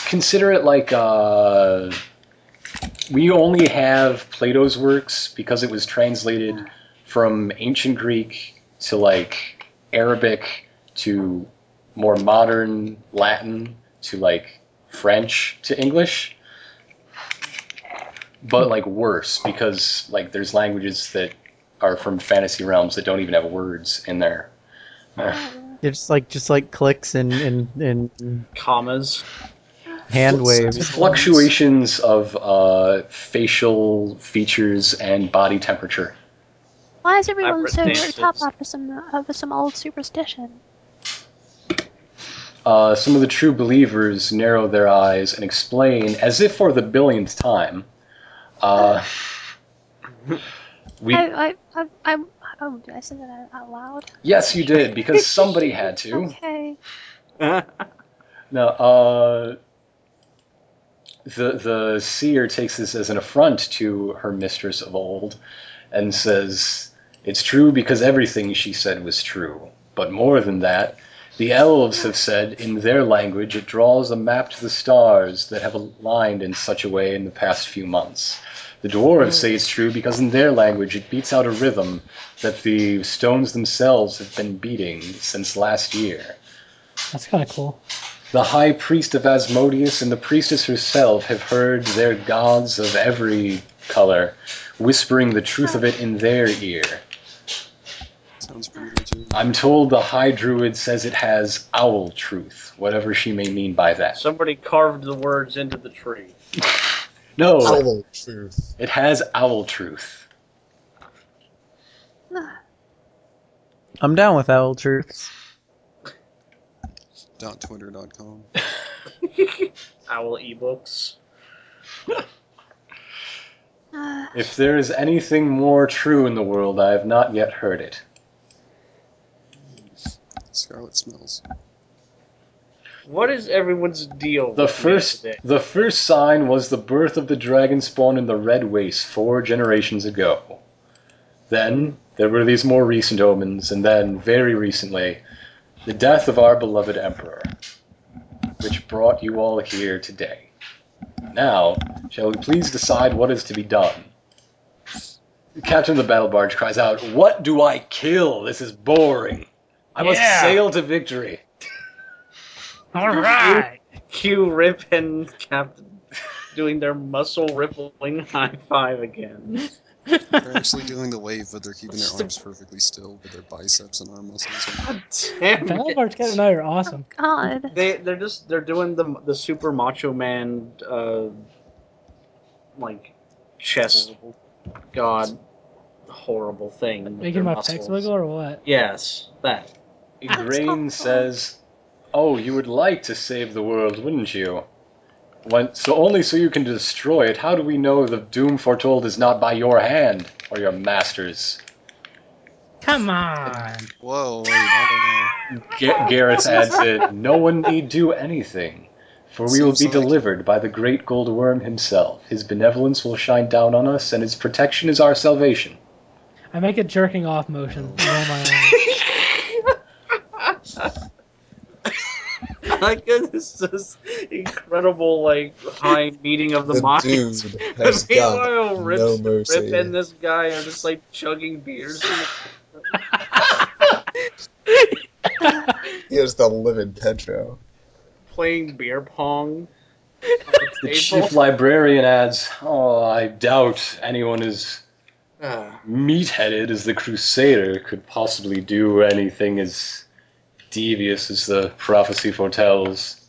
consider it like. Uh, we only have Plato's works because it was translated from ancient Greek to like Arabic to more modern Latin to like French to English. But like worse because like there's languages that are from fantasy realms that don't even have words in there. It's just like just like clicks and and, and Commas. Hand waves. Fluctuations of uh, facial features and body temperature. Why is everyone so Vibrant worked up over some over some old superstition? Uh, some of the true believers narrow their eyes and explain, as if for the billionth time, uh, we I, I, I, I, oh, did I say that out loud? yes, you did because somebody had to. Okay. No, uh, the the seer takes this as an affront to her mistress of old, and says it's true because everything she said was true. But more than that, the elves have said in their language it draws a map to the stars that have aligned in such a way in the past few months. The dwarves say it's true because in their language it beats out a rhythm that the stones themselves have been beating since last year. That's kind of cool. The high priest of Asmodeus and the priestess herself have heard their gods of every color whispering the truth of it in their ear. Sounds pretty legit. I'm told the high druid says it has owl truth, whatever she may mean by that. Somebody carved the words into the tree. No, Owl truth. it has owl truth. I'm down with owl truths. Dot twitter dot com. Owl ebooks. If there is anything more true in the world, I have not yet heard it. Scarlet smells. What is everyone's deal? The with first, today? the first sign was the birth of the dragon spawn in the Red Waste four generations ago. Then there were these more recent omens, and then, very recently, the death of our beloved emperor, which brought you all here today. Now, shall we please decide what is to be done? The captain of the battle barge cries out, "What do I kill? This is boring. I must Yeah. sail to victory." All right. Cue Rip and Captain doing their muscle rippling high five again. They're actually doing the wave, but they're keeping their arms perfectly still with their biceps and arm muscles. God damn Battle it. Barge Captain and I are awesome. God. They they're just they're doing the the super macho man uh like chest god horrible thing. with Making their my muscles. pecs wiggle or what? Yes, that. Igraine says, "Oh, you would like to save the world, wouldn't you? When, so only so you can destroy it. How do we know the doom foretold is not by your hand or your master's?" Come on. Whoa, wait, I Ga- Gareth adds it, "No one need do anything, for we will be Seems like- delivered by the Great Gold Wyrm himself. His benevolence will shine down on us, and his protection is our salvation." I make a jerking off motion. with all my arms. I guess this is incredible like high meeting of the, The minds. dude has Meanwhile, got Rip, no mercy. Rip and this guy are just like chugging beers. He is the living Pedro. playing beer pong. The chief librarian adds, "Oh, I doubt anyone is Ah, meat-headed as the Crusader could possibly do anything as devious as the prophecy foretells.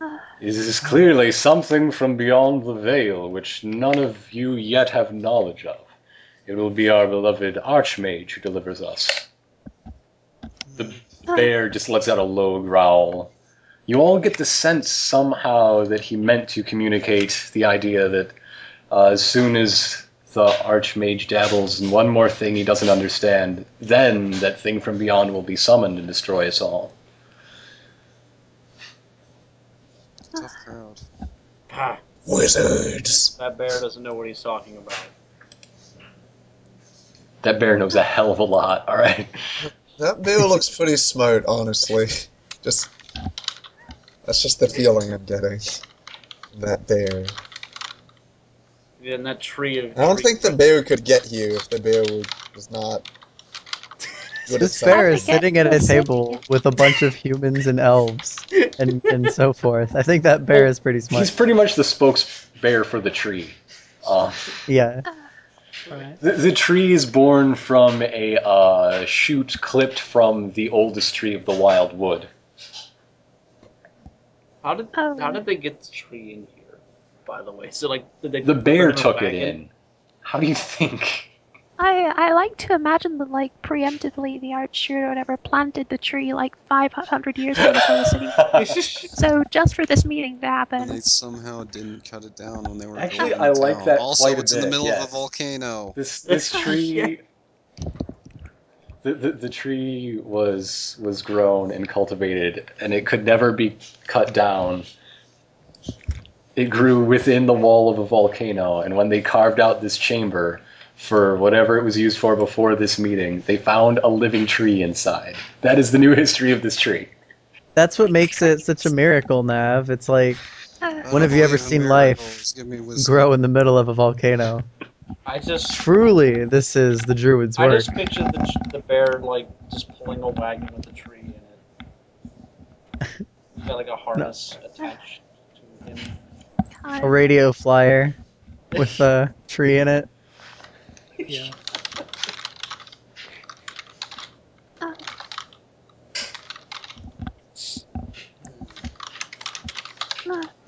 It is clearly something from beyond the veil, which none of you yet have knowledge of. It will be our beloved Archmage who delivers us. The bear just lets out a low growl. You all get the sense somehow that he meant to communicate the idea that uh, as soon as the Archmage dabbles in one more thing he doesn't understand, then that thing from beyond will be summoned and destroy us all. Tough crowd. ah, Wizards. that bear doesn't know what he's talking about. That bear knows a hell of a lot, alright? That bear looks pretty smart, honestly. Just that's just the feeling I'm getting. That bear. In that tree of. I don't think the bear could get you if the bear was not would This bear is sitting at a table with a bunch of humans and elves and, and so forth. I think that bear is pretty smart. He's pretty much the spokes bear for the tree. Uh, Yeah. Right. the, the tree is born from a uh, shoot clipped from the oldest tree of the wild wood. How did Oh. how did they get the tree in here? By the way, so like did they The bear took it wagon? in. How do you think? I I like to imagine that like preemptively the archer or whatever planted the tree like 500 years ago before the city. So just for this meeting to And they somehow didn't cut it down when they were Actually, building I the like town. that Also, quite a it's in the middle yes. of a volcano. This this Yeah. tree, the, the the tree was was grown and cultivated, and it could never be cut down. It grew within the wall of a volcano, and when they carved out this chamber for whatever it was used for before this meeting, they found a living tree inside. That is the new history of this tree. That's what makes it such a miracle, Nav. It's like Uh, When have you ever seen life miracles. Give me wisdom. grow in the middle of a volcano. I just Truly, this is the druid's work. I just pictured the, the bear like just pulling a wagon with a tree in it. He's got like a harness attached to him. Kind A radio flyer with a tree in it. Yeah. uh,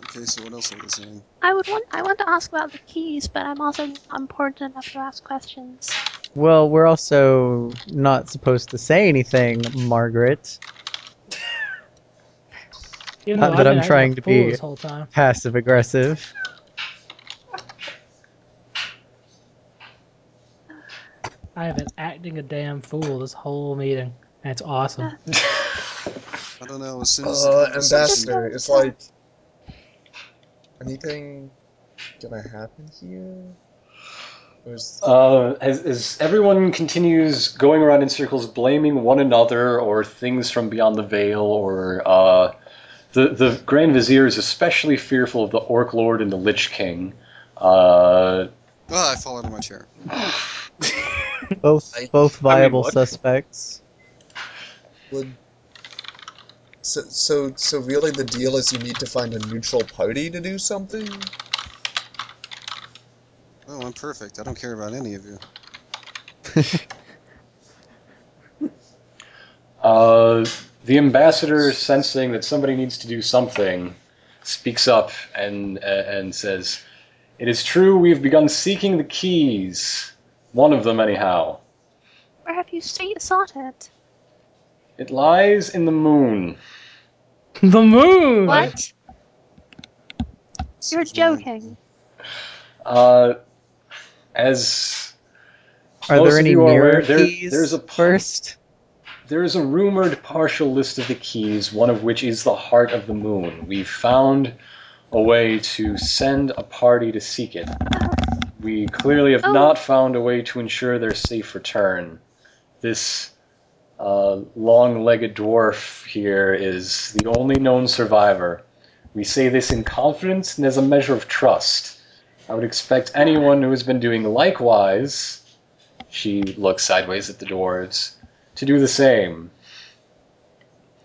Okay, so what else are we saying? I would want I want to ask about the keys, but I'm also not important enough to ask questions. Well, we're also not supposed to say anything, Margaret. Even Not that I've I'm trying to be- this whole time. Passive aggressive. I have been acting a damn fool this whole meeting, and it's awesome. I don't know. As soon as Uh, ambassador, it's like anything gonna happen here? Uh, as, as everyone continues going around in circles, blaming one another or things from beyond the veil, or uh, the the Grand Vizier is especially fearful of the Orc Lord and the Lich King. Uh, oh, I fall out of my chair. Both I- both I mean, viable suspects. would so, so so really the deal is you need to find a neutral party to do something? Oh, I'm perfect. I don't care about any of you. uh, the ambassador, sensing that somebody needs to do something, speaks up and and says, "It is true. We have begun seeking the keys. One of them, anyhow. Where have you see, sought it? It lies in the moon." the moon. What? You're joking. Uh, as Are there any you are mirror aware, there- keys there's a first? There is a rumored partial list of the keys, one of which is the heart of the moon. We've found a way to send a party to seek it. We clearly have Oh. not found a way to ensure their safe return. This uh, long legged dwarf here is the only known survivor. We say this in confidence and as a measure of trust. I would expect anyone who has been doing likewise, she looks sideways at the dwarves, to do the same.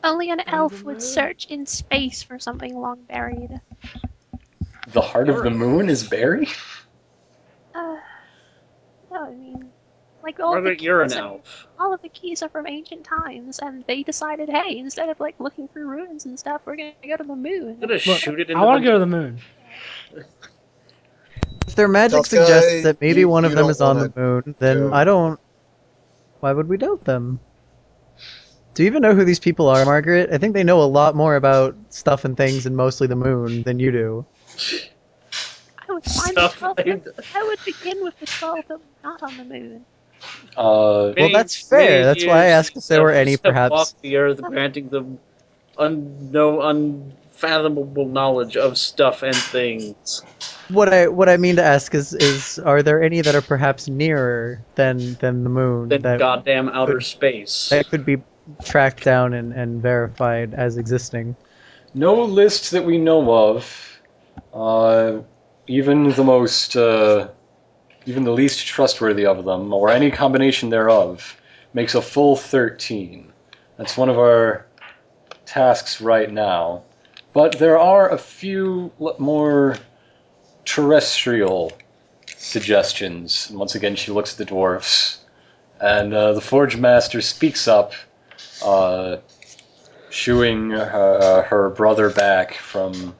Only an elf would search in space for something long buried. The heart of the moon is buried? Uh, no, I mean, like all Margaret, the you're an keys are- elf. all of the keys are from ancient times, and they decided, hey, instead of like looking through ruins and stuff, we're gonna go to the moon. I'm gonna Look, shoot it into I want to go to the moon. If their magic Tough suggests guy, that maybe you- one of you them don't is on wanna the moon, then go. I don't. Why would we doubt them? Do you even know who these people are, Margaret? I think they know a lot more about stuff and things and mostly the moon than you do. I would find the Stuff 12 like I would begin with the 12 that were not on the moon. Uh, Well, that's fair. That's why I asked if there were any, perhaps- walked the earth, granting them un- no unfathomable knowledge of stuff and things. What I what I mean to ask is is are there any that are perhaps nearer than than the moon Than that goddamn outer space. that could be tracked down and, and verified as existing? no list that we know of. Uh, even the most, uh, even the least trustworthy of them, or any combination thereof, makes a full 13. That's one of our tasks right now. But there are a few more terrestrial suggestions. And once again, she looks at the dwarfs. And uh, the Forge Master speaks up, uh, shooing uh, her brother back from,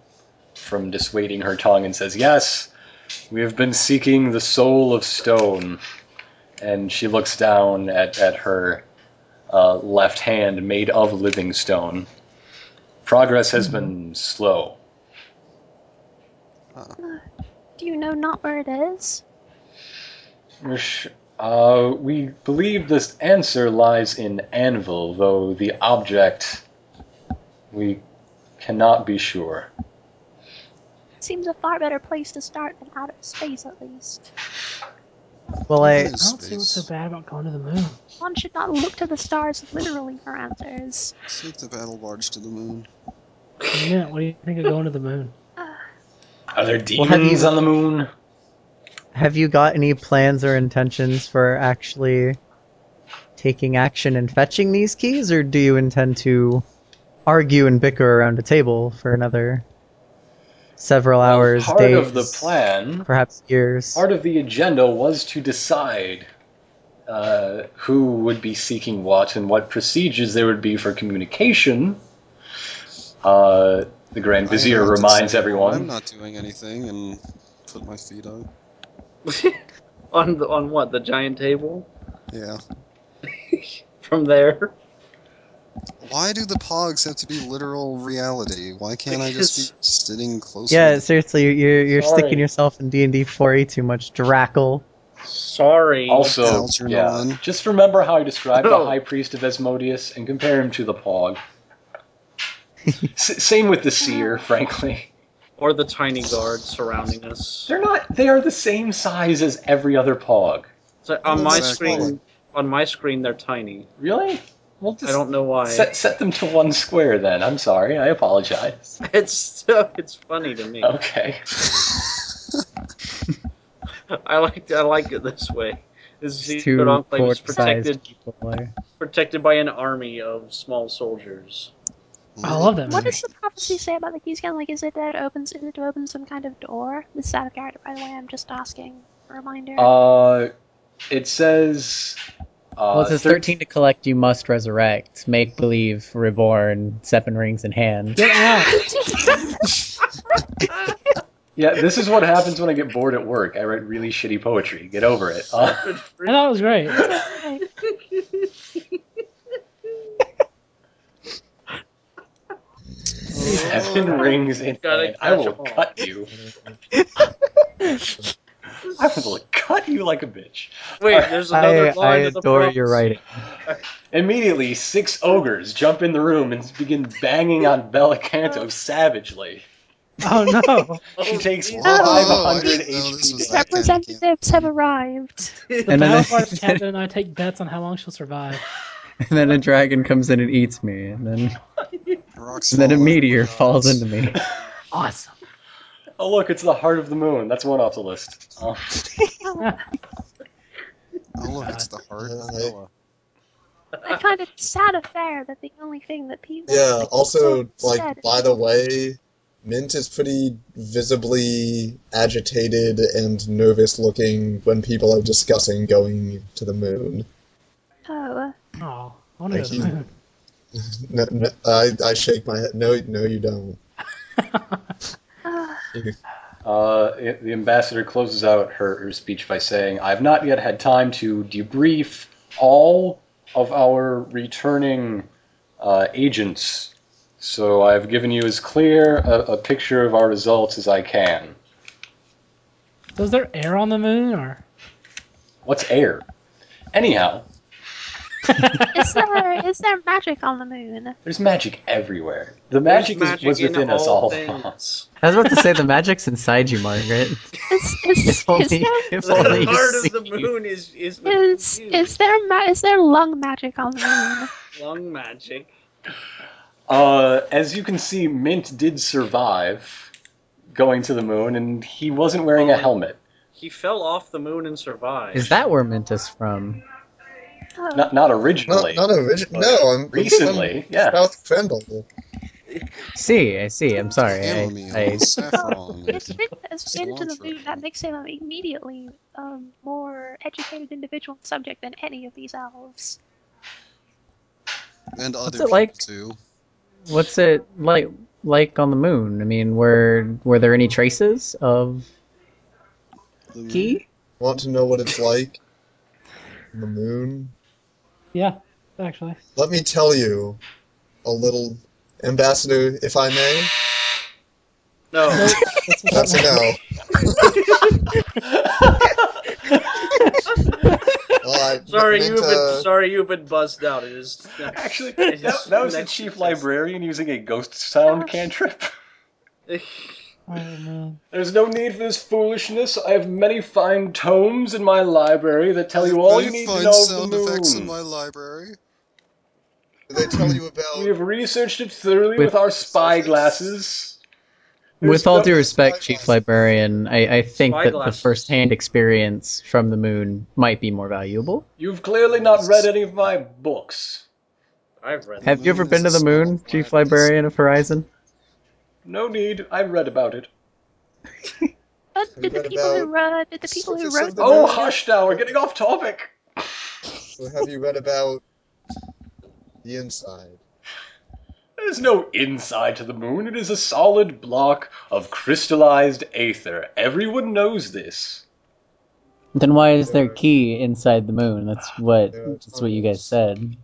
from dissuading her tongue, and says, Yes, we have been seeking the soul of stone. And she looks down at, at her uh, left hand made of living stone. Progress has been slow. Do you know not where it is? We're Uh, we believe this answer lies in Anvil, though the object we cannot be sure. Seems a far better place to start than out of space, at least. Well, I I don't see what's so bad about going to the moon. One should not look to the stars literally for answers. Let's take the battle barge to the moon. Yeah, what do you think of going to the moon? Are there Well, demons you- on the moon? have you got any plans or intentions for actually taking action and fetching these keys, or do you intend to argue and bicker around a table for another several Well, hours, part days, of the plan, perhaps years? part of the agenda was to decide uh, who would be seeking what and what procedures there would be for communication. Uh, the Grand Vizier reminds say, everyone. I'm not doing anything and put my feet up. on the, on what the giant table? Yeah. From there, Why do the pogs have to be literal reality? Why can't I just be sitting closer? yeah, seriously, you're you're Sorry. sticking yourself in D and D 4e too much, Drackle. sorry. Also, Algernon. yeah, just remember how I described the. High Priest of Asmodeus and compare him to the Pog. S- same with the Seer, frankly. or the tiny guards surrounding us. They're not. They are the same size as every other Pog. So on my Exactly. screen, on my screen, they're tiny. Really? Well, just I don't know why. set set them to one square then. I'm sorry. I apologize. It's it's funny to me. Okay. I like I like it this way. This It's secret two enclave is protected protected by an army of small soldiers. I love that What movie. does the prophecy say about the keys again? Like, is it that it opens? Is it to open some kind of door? This is out of character, by the way. I'm just asking. A reminder. Uh, it says. Uh, Well, it says thir- 13 to collect, you must resurrect. Make believe, reborn, seven rings in hand. Get out! Yeah, this is what happens when I get bored at work. I write really shitty poetry. Get over it. Uh, I thought it was great. Right. seven rings in hand. I will catch 'em all. cut you. I will cut you like a bitch. Wait, there's another I, line I of adore your writing. Immediately, six ogres jump in the room and begin banging on Bella Canto oh. savagely. Oh no! She Oh, takes Jesus. Oh, 500 I didn't know this HP was damage. that kind of Representatives have arrived. The And then battle I- barge captain and I take bets on how long she'll survive. And then a dragon comes in and eats me, and then and then a fall out of meteor falls into me. Awesome. Oh, look, it's the heart of the moon. That's one off the list. Oh. Oh look, it's the heart of Uh, Bella. I find it a sad affair that the only thing that people. Yeah, that also, people like, said- by the way, Mint is pretty visibly agitated and nervous looking when people are discussing going to the moon. Oh, Oh, I want to the moon. No, no, I, I shake my head. No, no, you don't. uh, the ambassador closes out her, her speech by saying, I've not yet had time to debrief all of our returning uh, agents, so I've given you as clear a, a picture of our results as I can. Is there air on the moon or? What's air? Anyhow, is there is there magic on the moon? there's magic everywhere. The magic, There's is, was in within us all. things. I was about to say the magic's inside you, Margaret. Is is, If only, is there if The only you heart of see the moon is is the is is there ma- is there lung magic on the moon? lung magic. Uh, as you can see, Mint did survive going to the moon, and he wasn't wearing a helmet. He fell off the moon and survived. Is that where Mint is from? Oh, Not not originally. Not, not original. No, I'm recently. I'm Yeah. South Crendel. See, I see. I'm sorry. I, Chamomile, I, saffron. it's been, it's been to the cilantro. moon that makes him an immediately um, more educated individual subject than any of these elves. and other it people like? too. what's it like like on the moon? I mean, were were there any traces of The key? Want to know what it's like? on The moon. Yeah, actually. Let me tell you a little, Ambassador, if I may. No. That's a no. Well, I sorry, meant, you've been uh, sorry you've been buzzed out. It is Actually, it that, is- that was the chief just- librarian using a ghost sound cantrip. Oh. There's no need for this foolishness. I have many fine tomes in my library that tell you all you need to fine know of sound the effects in moon. my library. They tell you about. We have researched it thoroughly With- with, our spy glasses. There's With all due respect, Chief Librarian, I, I think that the Spyglasses. first-hand experience from the moon might be more valuable. You've clearly not read any of my books. I've read. Have you ever been to the moon, Chief. Librarian of Horizon? No need. I've read about it. But did the read people who about wrote did the people who wrote of oh, the the Oh, moon- hush now. We're getting off topic. So have you read about the inside? There's no inside to the moon. It is a solid block of crystallized aether. Everyone knows this. Then why is there a key inside the moon? That's what that's what you guys said.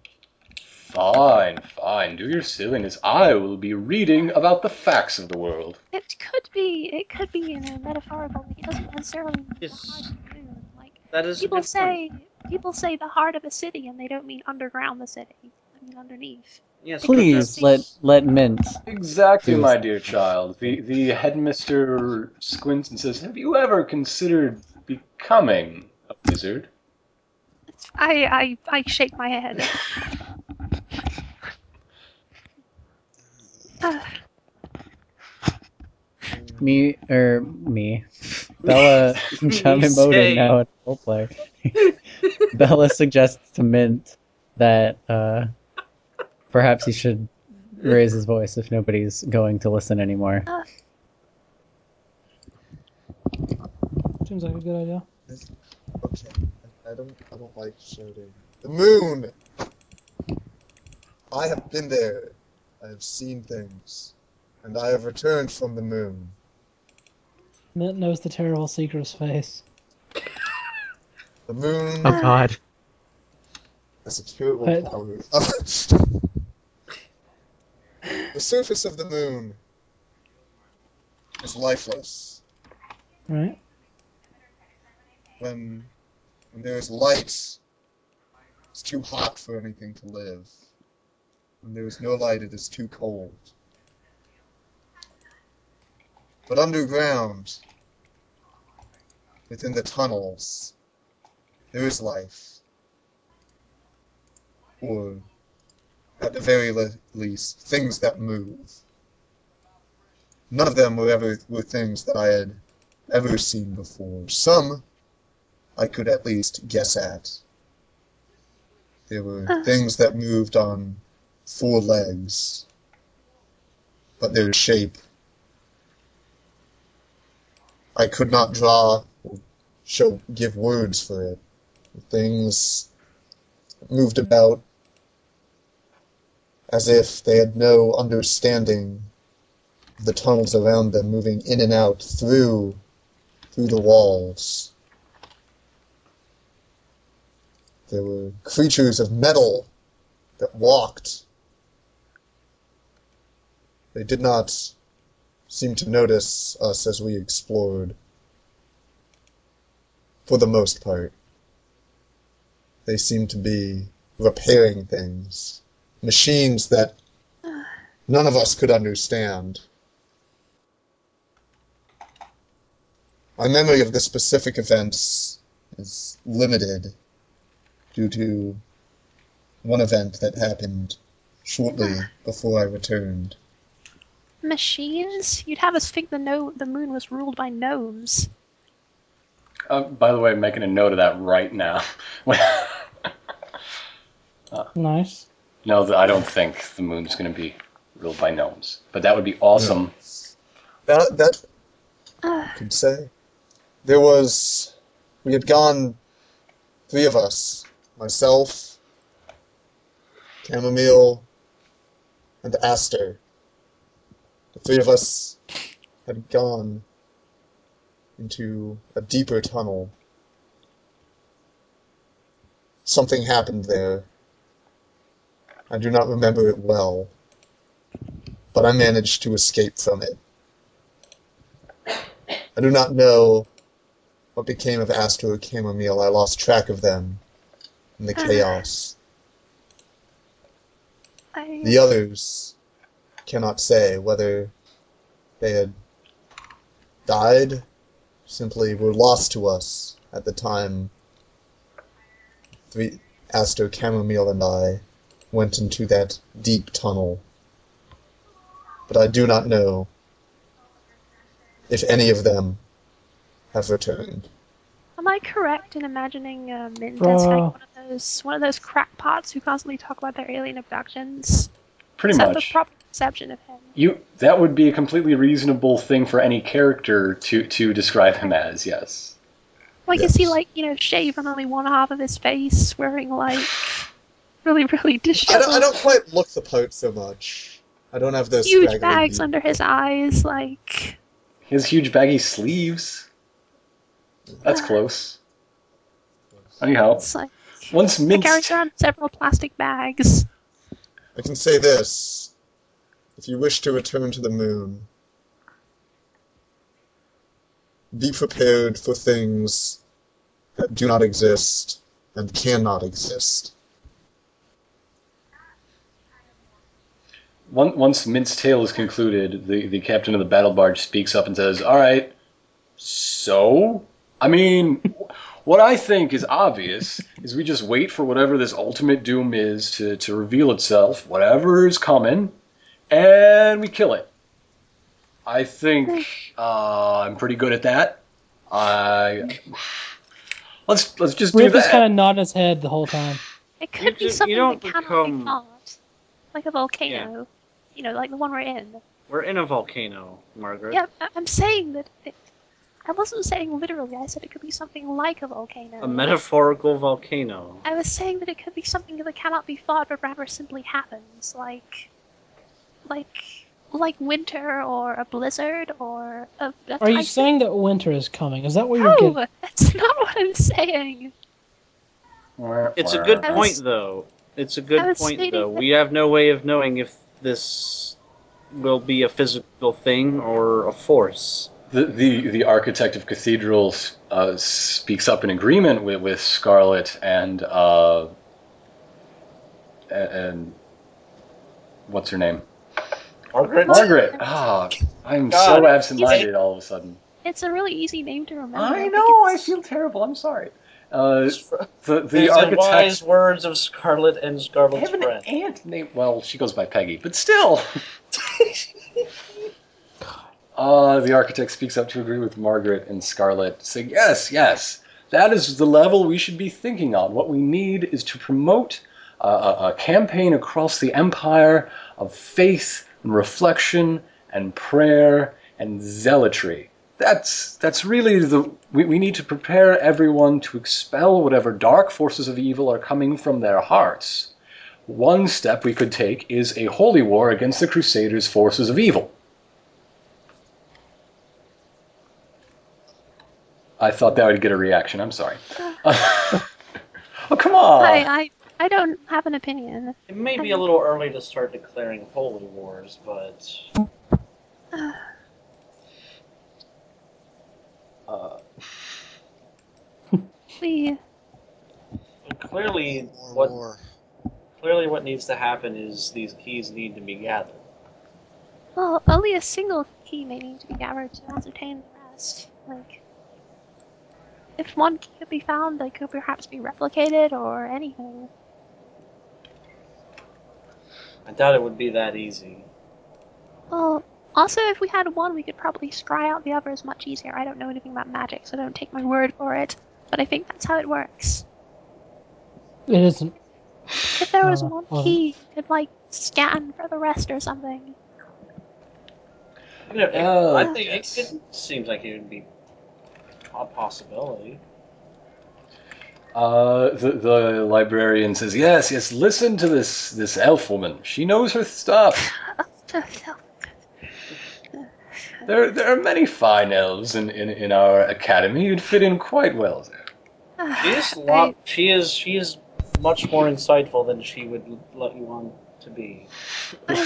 Fine, fine. Do your silliness. I will be reading about the facts of the world. It could be it could be in a metaphorical way. It doesn't necessarily mean Yes. heart of the moon. Like That is people say point. people say the heart of a city and they don't mean underground the city. I mean underneath. Yes, Please let let Mint. Exactly, Yes. my dear child. The the headmister squints and says, "Have you ever considered becoming a wizard?" I I, I shake my head. Me or me, Bella, I'm emoting now at role play. Bella suggests to Mint that uh, perhaps he should raise his voice if nobody's going to listen anymore. Seems like a good idea. Okay, I, I don't. I don't like shouting. The moon. I have been there. I have seen things, and I have returned from the moon. Mint knows the terrible secret's face. The moon Oh God! has a terrible What? power. the surface of the moon is lifeless. Right? When when there is light, it's too hot for anything to live. When there is no light, it is too cold. But underground, within the tunnels, there is life. Or, at the very le- least, things that move. None of them were ever were things that I had ever seen before. Some I could at least guess at. There were Uh. things that moved on four legs, but their shape I could not draw or show give words for it. Things moved about as if they had no understanding of the tunnels around them, moving in and out through through the walls. There were creatures of metal that walked. They did not seem to notice us as we explored. For the most part. They seemed to be repairing things. Machines that none of us could understand. My memory of the specific events is limited due to one event that happened shortly before I returned. Machines? You'd have us think the no the moon was ruled by gnomes. Uh, by the way, I'm making a note of that right now. Nice. No, I don't think the moon's going to be ruled by gnomes. But that would be awesome. That that Uh, could say. There was we had gone three of us. Myself, Chamomile, and Aster. The three of us had gone into a deeper tunnel. Something happened there. I do not remember it well, but I managed to escape from it. I do not know what became of Aster or Chamomile. I lost track of them in the chaos. I, The others cannot say whether they had died, simply were lost to us at the time three Aster, Chamomile, and I went into that deep tunnel. But I do not know if any of them have returned. am I correct in imagining uh, Mint as like one of those one of those crackpots who constantly talk about their alien abductions? Pretty Is that much. the proper perception of him? You that would be a completely reasonable thing for any character to to describe him as. Yes. Like, is he like you know shaved on only one half of his face, wearing like really really I disheveled don't, I don't quite look the part so much. I don't have those huge bags beak. under his eyes, like his huge baggy sleeves. That's close. Anyhow, it's like once he Mint carries around several plastic bags. I can say this. If you wish to return to the moon, be prepared for things that do not exist and cannot exist. Once, Mint's tale is concluded, the, the captain of the battle barge speaks up and says, All right, so? I mean, what I think is obvious is we just wait for whatever this ultimate doom is to, to reveal itself, whatever is coming, and we kill it. I think uh, I'm pretty good at that. I let's let's just do Rip is that. Just kind of nodding his head the whole time. It could You be do- you something don't that cannot become- be fought, like a volcano. You know, like the one we're in. We're in a volcano, Margaret. Yeah, I- I'm saying that. It, I wasn't saying literally. I said it could be something like a volcano. A metaphorical volcano. I was saying that it could be something that cannot be fought, but rather simply happens, like, like, like winter or a blizzard or a. a Are you typhoon. saying that winter is coming? Is that what you're No, getting? that's not what I'm saying. It's a good I was- point, though. It's a I good was point, stating though. that- We have no way of knowing if this will be a physical thing or a force. The, the the architect of cathedrals uh, speaks up in agreement with, with Scarlet and uh, and, and what's her name? Margaret? Margaret. Ah, I'm God. so absent-minded all of a sudden. It's a really easy name to remember. I know. I because- feel terrible. I'm sorry. Uh, the the These are architect. wise words of Scarlet and I Scarlet's have an friend. aunt named. Well, she goes by Peggy, but still. Uh, the architect speaks up to agree with Margaret and Scarlet, saying, Yes, yes, that is the level we should be thinking on. What we need is to promote a, a, a campaign across the empire of faith and reflection and prayer and zealotry. That's, that's really the. We, we need to prepare everyone to expel whatever dark forces of evil are coming from their hearts. One step we could take is a holy war against the Crusaders' forces of evil. I thought that would get a reaction. I'm sorry. oh, come on. I, I, I don't have an opinion. It may be a little early to start declaring holy wars, but Uh, We, clearly, More what war. clearly what needs to happen is these keys need to be gathered. well, only a single key may need to be gathered to ascertain the rest. Like, if one key could be found, they could perhaps be replicated or anything. I doubt it would be that easy. Well, also, if we had one, we could probably scry out the others much easier. I don't know anything about magic, so don't take my word for it. But I think that's how it works. It isn't. If there was Uh, one well- key, you could like scan for the rest or something. You know, it- Oh, I think yes. it, it seems like it would be a possibility. Uh, the, the librarian says, "Yes, yes. Listen to this this elf woman. She knows her stuff. There there are many fine elves in, in, in our academy. You'd fit in quite well there." She is lot. She is. She is much more insightful than she would let you on to be.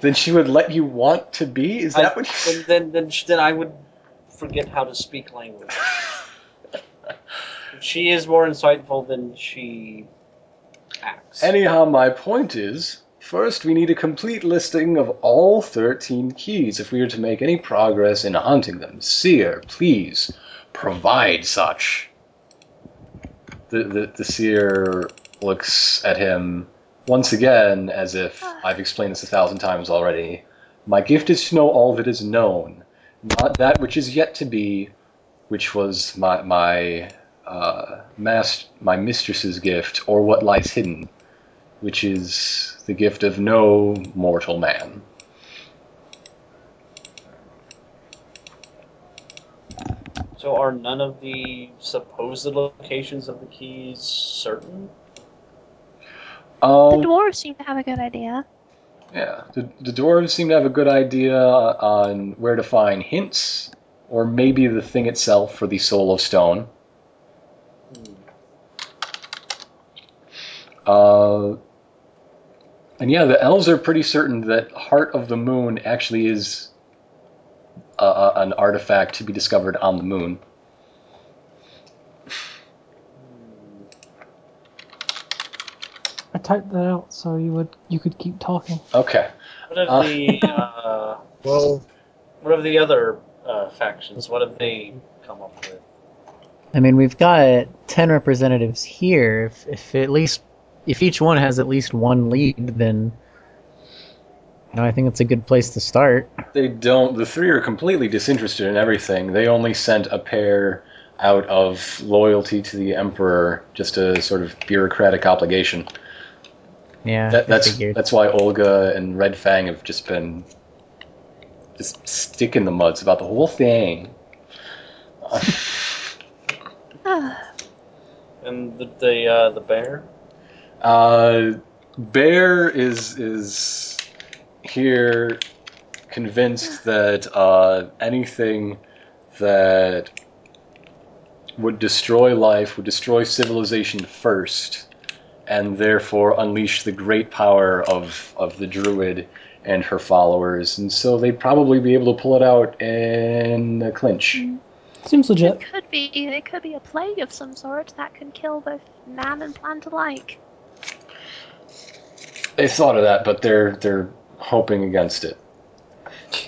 Then she would let you want to be. Is that I- what? You... then, then, then, sh- then I would forget how to speak language. she is more insightful than she acts. Anyhow, my point is, first we need a complete listing of all 13 keys if we are to make any progress in hunting them. Seer, please provide such. The, the, the seer looks at him once again as if ah. I've explained this a thousand times already. My gift is to know all that is known, not that which is yet to be, which was my my uh, mast my mistress's gift, or what lies hidden which is the gift of no mortal man. So are none of the supposed locations of the keys certain? The Um, dwarves seem to have a good idea. yeah, the, the dwarves seem to have a good idea on where to find hints, or maybe the thing itself for the Soul of Stone. Uh, and yeah, the elves are pretty certain that Heart of the Moon actually is uh, uh, an artifact to be discovered on the moon. I typed that out so you would you could keep talking. Okay. What of Uh. the uh, Well, what of the other uh, factions? What have they come up with? I mean, we've got ten representatives here. If, if at least if each one has at least one lead, then you know, I think it's a good place to start. They don't. The three are completely disinterested in everything. They only sent a pair out of loyalty to the emperor, just a sort of bureaucratic obligation. Yeah, That, that's figured. that's why Olga and Red Fang have just been just stick in the muds about the whole thing. And the the uh, the bear. Uh, Bear is is here convinced that uh, anything that would destroy life would destroy civilization first, and therefore unleash the great power of of the druid and her followers. And so they'd probably be able to pull it out in a clinch. Seems legit. It could be it could be a plague of some sort that could kill both man and plant alike. They thought of that, but they're they're hoping against it.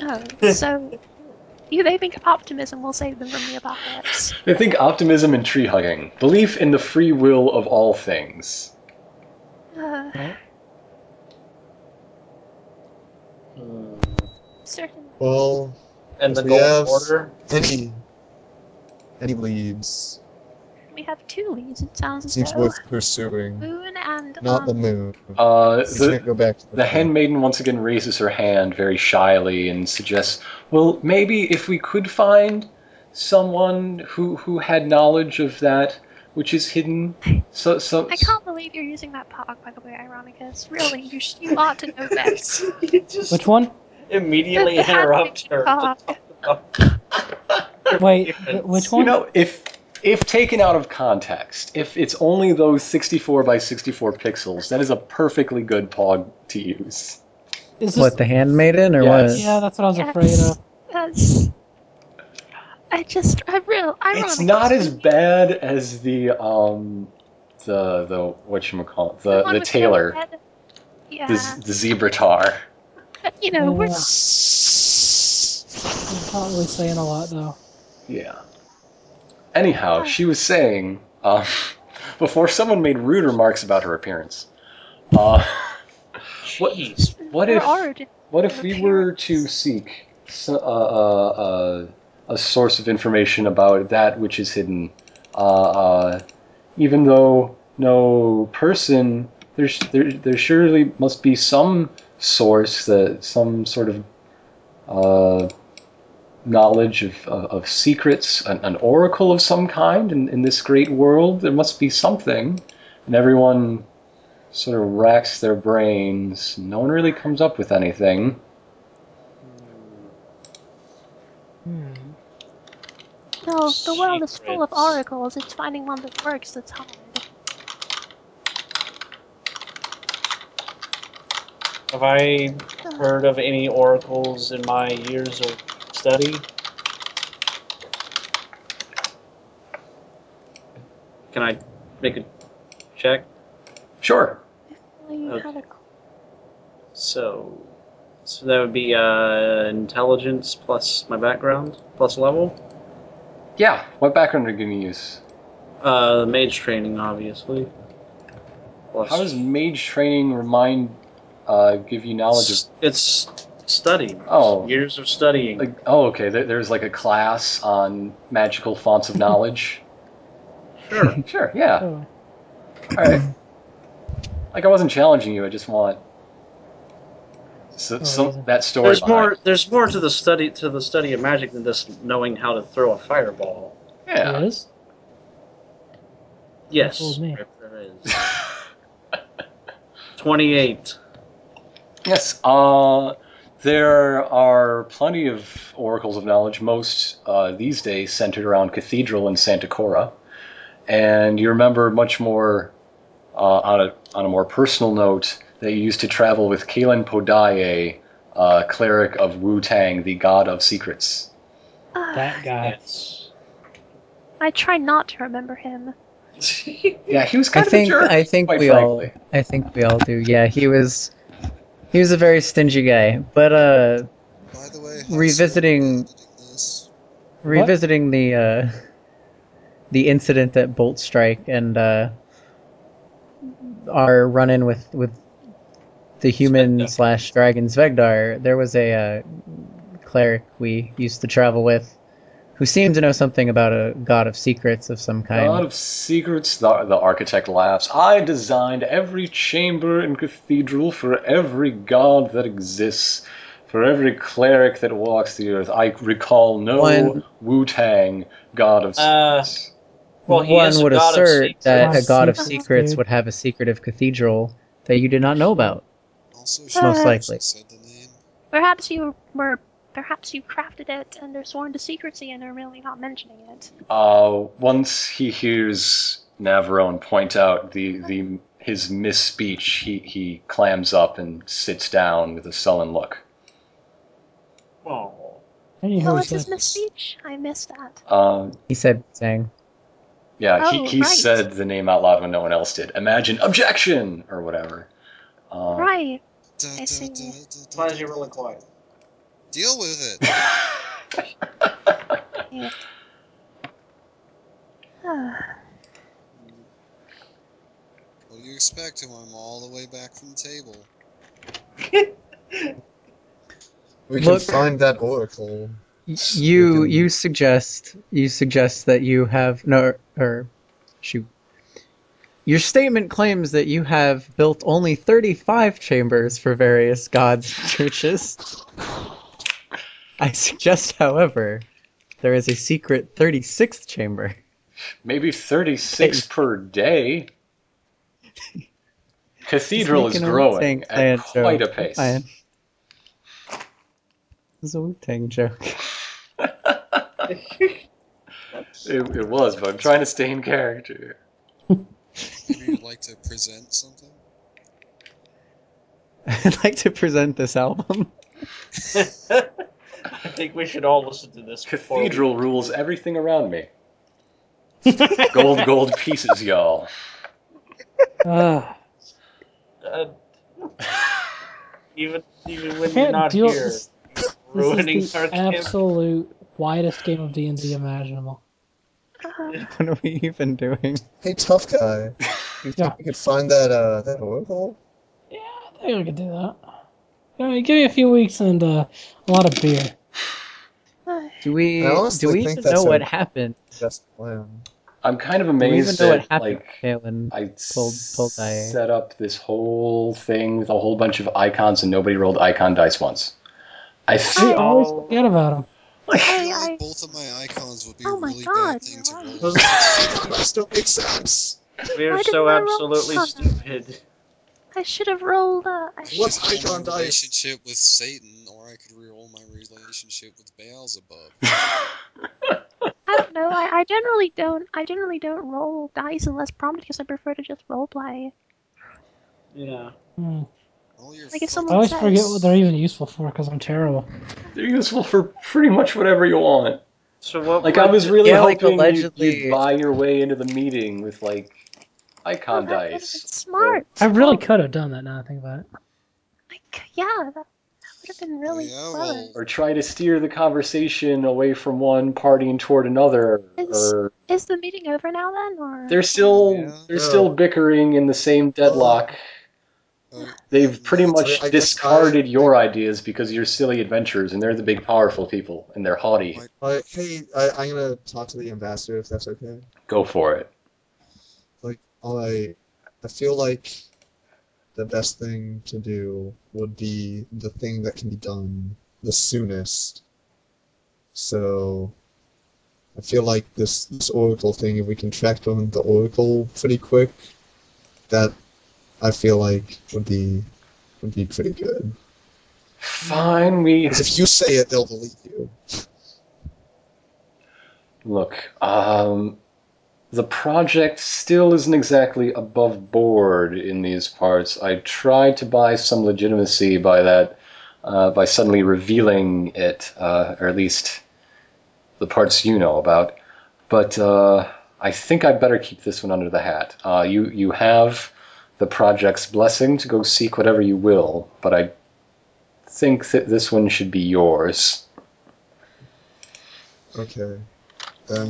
Oh, so you they think optimism will save them from the apocalypse. They think optimism and tree hugging, belief in the free will of all things. Uh, Hmm. certain. well, And the We golden have- order. any any leads We have two leads. It sounds as seems though worth pursuing. moon and Not um, the moon. Uh, You the can't go back to the, the moon. handmaiden once again raises her hand very shyly and suggests, "Well, maybe if we could find someone who who had knowledge of that which is hidden, so so." I can't believe you're using that pog, by the way, Ironicus. Really, you, sh- you ought to know best. Which one? immediately The- the interrupt her. handmaiden to talk about Wait, which one? You know, if if taken out of context, if it's only those 64 by 64 pixels, that is a perfectly good pog to use. Is this? What the handmaiden or Yes. what? Yeah, that's what I was Yes. afraid of. That's. I just, I real, Ironicus. It's not as bad as the um the the what you call it, the the with tailor. Yeah, the the zebra tar. you know, we're Yeah. It's not really saying a lot though. Yeah. Anyhow, she was saying uh, before someone made rude remarks about her appearance. Uh, what what if what if we were to seek so, uh, uh, uh, a source of information about that which is hidden, uh, uh, even though no person, there's there there surely must be some source that some sort of uh, knowledge of, of, of secrets, an, an oracle of some kind in, in this great world. There must be something, and everyone sort of racks their brains. No one really comes up with anything. Hmm. No, the world is full of oracles. It's finding one that works that's hard. Have I heard of any oracles in my years of study? Can I make a check? Sure. Okay. So, so that would be uh, intelligence plus my background plus level. Yeah. What background are you going to use? Uh, mage training, obviously. Plus, How does mage training remind, uh, give you knowledge of it's, it's study. Oh. years of studying. Like, oh, okay. There, there's like a class on magical fonts of knowledge. sure. sure, yeah. Oh, All right. Like I wasn't challenging you. I just want so, Oh, some reason. that story. There's behind more. There's more to the study to the study of magic than just knowing how to throw a fireball. Yeah. It is? Yes, me. there is. Twenty-eight. yes. Uh, there are plenty of oracles of knowledge. Most uh, these days centered around Cathedral and Santa Cora, and you remember much more uh, on a on a more personal note that you used to travel with Kalen Podaye, uh, cleric of Wu Tang, the god of secrets. Ah, That guy. Yes. I try not to remember him. Yeah, he was I kind of think a jerk. I think quite we frankly. all I think we all do. Yeah, he was he was a very stingy guy. But uh By the way, how Revisiting- soon are we editing this? revisiting the uh the incident at Bolt Strike and uh our run in with with the human Svegdar. slash dragon Svegdar, there was a uh, cleric we used to travel with who seemed to know something about a god of secrets of some kind. God of secrets, the, the architect laughs. I designed every chamber and cathedral for every god that exists, for every cleric that walks the earth. I recall no One- Wu Tang god of Uh, secrets. Well, he One a would god of assert secrets. that a god of Secrets, secrets dude. would have a secretive cathedral that you did not know about. Also, Most she actually likely. said the name. Perhaps you were. Perhaps you crafted it and they're sworn to secrecy and are really not mentioning it. Uh, once he hears Navarone point out the, the his misspeech, he, he clams up and sits down with a sullen look. Oh. Anywho, What was so- his misspeech? I missed that. Uh, He said, "Saying Yeah, he, Oh, he right. said the name out loud when no one else did. Imagine objection or whatever. Uh, right. Da, I da, see. Why is da, he da, really quiet? Deal with it. Yeah. What do you expect him? I'm all the way back from the table. We can find that oracle. You can- you suggest you suggest that you have no or shoot your statement claims that you have built only 35 chambers for various gods and churches i suggest however there is a secret 36th chamber maybe 36 per day. Cathedral is Just making a growing at Clan quite a pace. Fine. This a Wu-Tang joke. It, it was, but I'm trying to stay in character. Maybe you'd like to present something? I'd like to present this album. I think we should all listen to this. before we- Cathedral rules everything around me. Gold, gold pieces, y'all. Ah, Uh, even even when you're can't not deal here, this. This ruining is the campaign. absolute widest game of D and D imaginable. Uh, What are we even doing? Hey, tough guy. You think Yeah. we could find that uh that oracle? Yeah, I think we could do that. You know, give me a few weeks and uh, a lot of beer. Do we do we even know what happened? Best plan. I'm kind of Do even amazed know that happened like to Kalen? I pulled- pulled die? set up this whole thing with a whole bunch of icons and nobody rolled icon dice once. I We feel always Oh. forget about them. I I, I, both of my icons would be Oh a my really God, bad thing to you're roll. right. Those just don't make sense. We're so didn't I roll absolutely stupid. I should have rolled. Uh, I What's I could roll icon my dice? relationship with Satan, or I could re-roll my relationship with Beelzebub. I don't know. I, I generally don't. I generally don't roll dice unless prompted because I prefer to just roleplay. Yeah. Hmm. Roll your Like if I always says, forget what they're even useful for because I'm terrible. They're useful for pretty much whatever you want. So what? Like I was really Yeah, like, hoping you'd, allegedly- you'd buy your way into the meeting with like icon that would have been dice. smart. I really could have done that now I think about it. Like, yeah, that, that would have been really yeah, clever. well- Or try to steer the conversation away from one party and toward another. Is- Or Is the meeting over now then, or? they're still Yeah. they're Yeah. still bickering in the same deadlock. Uh, They've pretty much I- I discarded I- your ideas because you're silly adventurers and they're the big powerful people and they're haughty. Right. Like, hey, I, I'm gonna talk to the ambassador if that's okay. Go for it. I, I feel like the best thing to do would be the thing that can be done the soonest. So, I feel like this this oracle thing, if we can track down the oracle pretty quick, that I feel like would be would be pretty good. Fine, we if you say it, they'll believe you. Look, um, the project still isn't exactly above board in these parts. I tried to buy some legitimacy by that, uh, by suddenly revealing it, uh, or at least the parts you know about. But uh, I think I'd better keep this one under the hat. Uh, you you have the project's blessing to go seek whatever you will, but I think that this one should be yours. Okay. I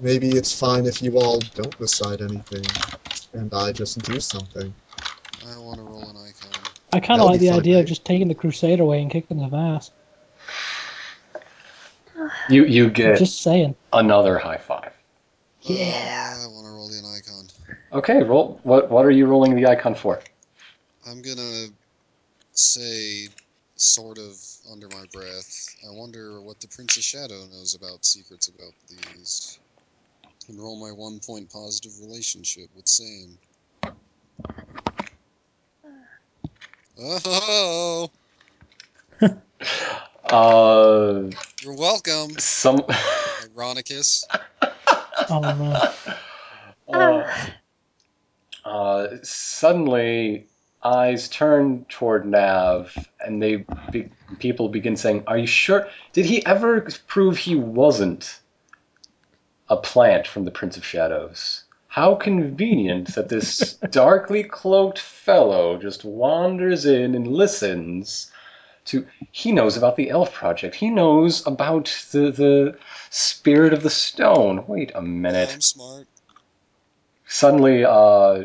maybe it's fine if you all don't decide anything, and I just do something. I want to roll an icon. I kind of like the fun, idea of just taking the Crusade away and kicking his ass. You you get Just saying. another high five. Yeah. Uh, I want to roll an icon. Okay, roll. What what are you rolling the icon for? I'm gonna say, sort of under my breath, I wonder what the Prince of Shadow knows about secrets about these. And roll my one point positive relationship with Sane. Oh, Uh, you're welcome, some. Ironicus. Oh no. uh, uh, suddenly, eyes turn toward Nav, and they be, people begin saying, "Are you sure? Did he ever prove he wasn't a plant from the Prince of Shadows?" How convenient that this darkly cloaked fellow just wanders in and listens to he knows about the elf project he knows about the the spirit of the stone wait a minute I'm smart. suddenly uh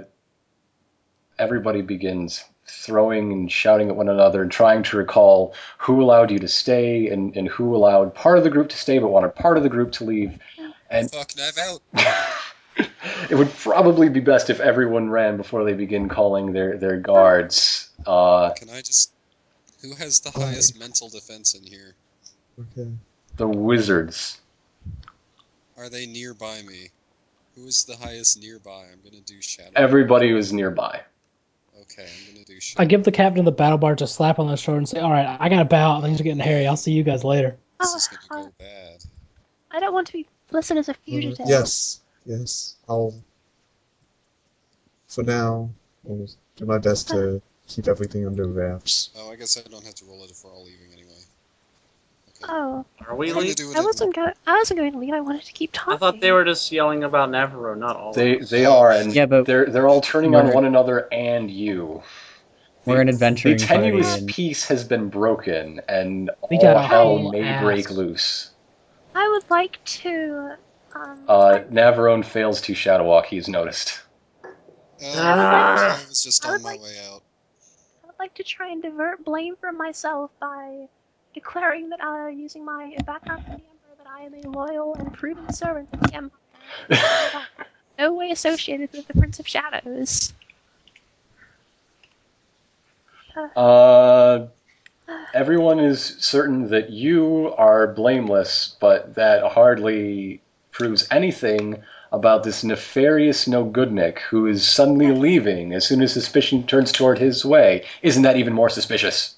everybody begins throwing and shouting at one another and trying to recall who allowed you to stay and, and who allowed part of the group to stay but wanted part of the group to leave and Fuck Nev out. it would probably be best if everyone ran before they begin calling their their guards uh Can I just. Who has the highest mental defense in here? Okay. the wizards Are they nearby me? Who is the highest nearby? I'm gonna do Shadow. everybody was nearby Okay, I'm gonna do Shadow. I give the captain of the battle barge a slap on the shoulder and say, "All right, I gotta bow. Things are getting hairy. I'll see you guys later." This Oh, is gonna uh, go bad. I don't want to be listed as a fugitive. Yes, yes. I'll. For now, I'll do my best to keep everything under wraps. Oh, I guess I don't have to roll it if we're all leaving anyway. Okay. Oh, Are we I'm leaving? I wasn't going. I wasn't going to leave. I wanted to keep talking. I thought they were just yelling about Navarone, not all They of us. they are, and Yeah, but they're they're all turning on one another and you. We're an The tenuous party. And peace has been broken, and We all got a hell may ass. break loose. I would like to. Um, Uh, Navarone fails to shadow walk. He's noticed. Ah. I was just on my like- way out. I would like to try and divert blame from myself by declaring that uh, using my background from the Emperor that I am a loyal and proven servant of the Empire. no way associated with the Prince of Shadows. Uh, everyone is certain that you are blameless, but that hardly proves anything about this nefarious no-goodnik who is suddenly leaving as soon as suspicion turns toward his way. Isn't that even more suspicious?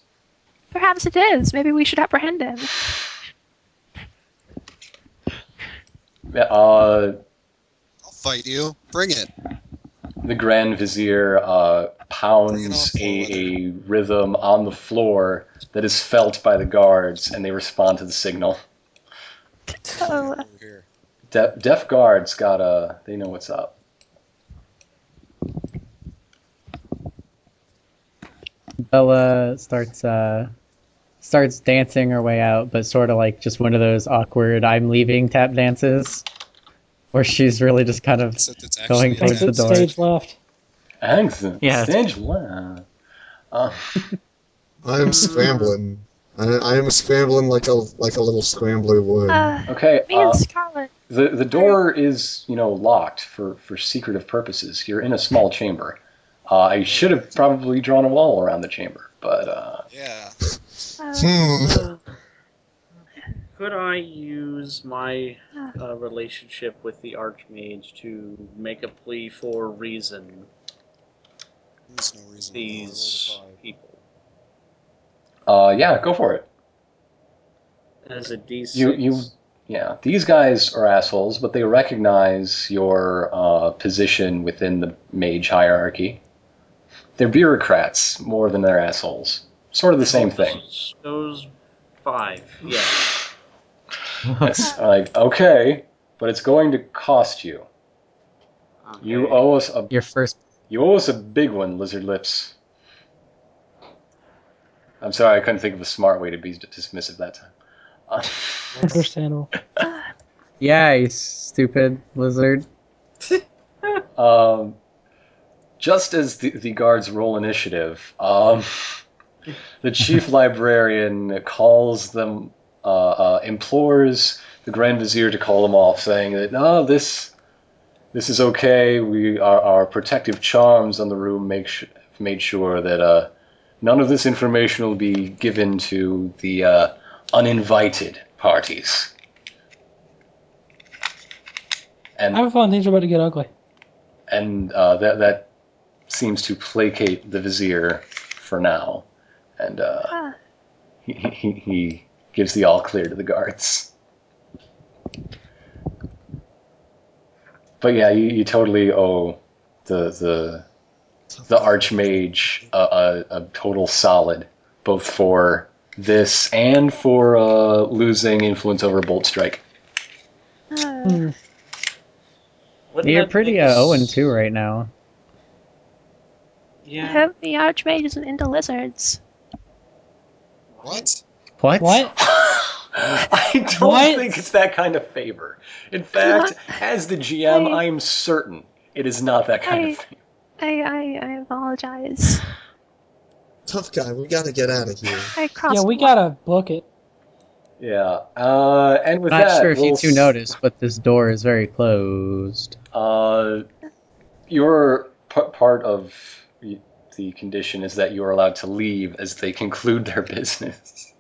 Perhaps it is. Maybe we should apprehend him. Uh, I'll fight you. Bring it. the Grand Vizier uh, pounds a, a rhythm on the floor that is felt by the guards, and they respond to the signal. Oh, De- deaf guards got a. They know what's up. Bella starts uh starts dancing her way out, but sort of like just one of those awkward "I'm leaving" tap dances, where she's really just kind of Except it's Going actually towards the Exit door. stage left. Excellent. Yeah. Stage left. Uh, I am scrambling. I, I am scrambling like a like a little scrambler would. uh, okay. me and Uh, Scarlet. the the door is you know locked for for secretive purposes. You're in a small chamber. Uh, I should have probably drawn a wall around the chamber, but uh, Yeah. Hmm. Could I use my uh, relationship with the Archmage to make a plea for reason There's no reason. these why I rolled a people uh, yeah, go for it. as a D6? You you yeah. These guys are assholes, but they recognize your uh, position within the mage hierarchy. They're bureaucrats more than they're assholes. Sort of the same thing. Those, those five, yeah. It's like okay, but it's going to cost you. You owe us a your first. you owe us a big one, Lizard Lips. I'm sorry, I couldn't think of a smart way to be dismissive that time. Uh, Understandable. Yeah, you stupid lizard. um, just as the, the guards roll initiative, um, the chief librarian calls them, uh, uh, implores the Grand Vizier to call them off, saying that no, this this is okay. We our, our protective charms on the room make sh- made sure that uh, none of this information will be given to the uh, uninvited parties. And I have a feeling things are about to get ugly. and uh, that that seems to placate the vizier for now, and uh, he, he he gives the all clear to the guards. But yeah, you, you totally owe the the the archmage a, a, a total solid, both for this and for uh, losing influence over Bolt Strike. uh, Hmm. You're pretty make uh, 0 and 2 right now. I Yeah. hope the Archmage isn't into lizards. What? What? What? I don't What? think it's that kind of favor. In fact, as the GM, I- I am certain it is not that kind I- of favor. I, I, I apologize. Tough guy, we gotta get out of here. I crossed. Yeah, we gotta book it. Yeah. Uh, and with Not that, sure if we'll you two s- noticed, but this door is very closed. Uh, your p- part of y- the condition is that you are allowed to leave as they conclude their business.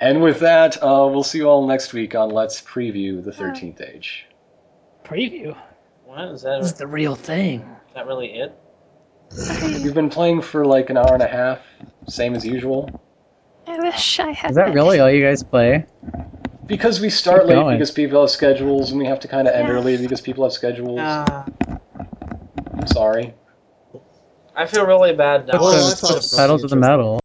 And with that, uh, we'll see you all next week on Let's Preview the 13th Age. Preview. What is that? This is the real thing. Is that really it? We've been playing for like an hour and a half, same as usual. I wish I had. Is that been- really all you guys play? Because we start Keep late going. because people have schedules, and we have to kind of end Yeah. early because people have schedules. Uh, I'm sorry. I feel really bad now. Put Well, I the, thought put the pedal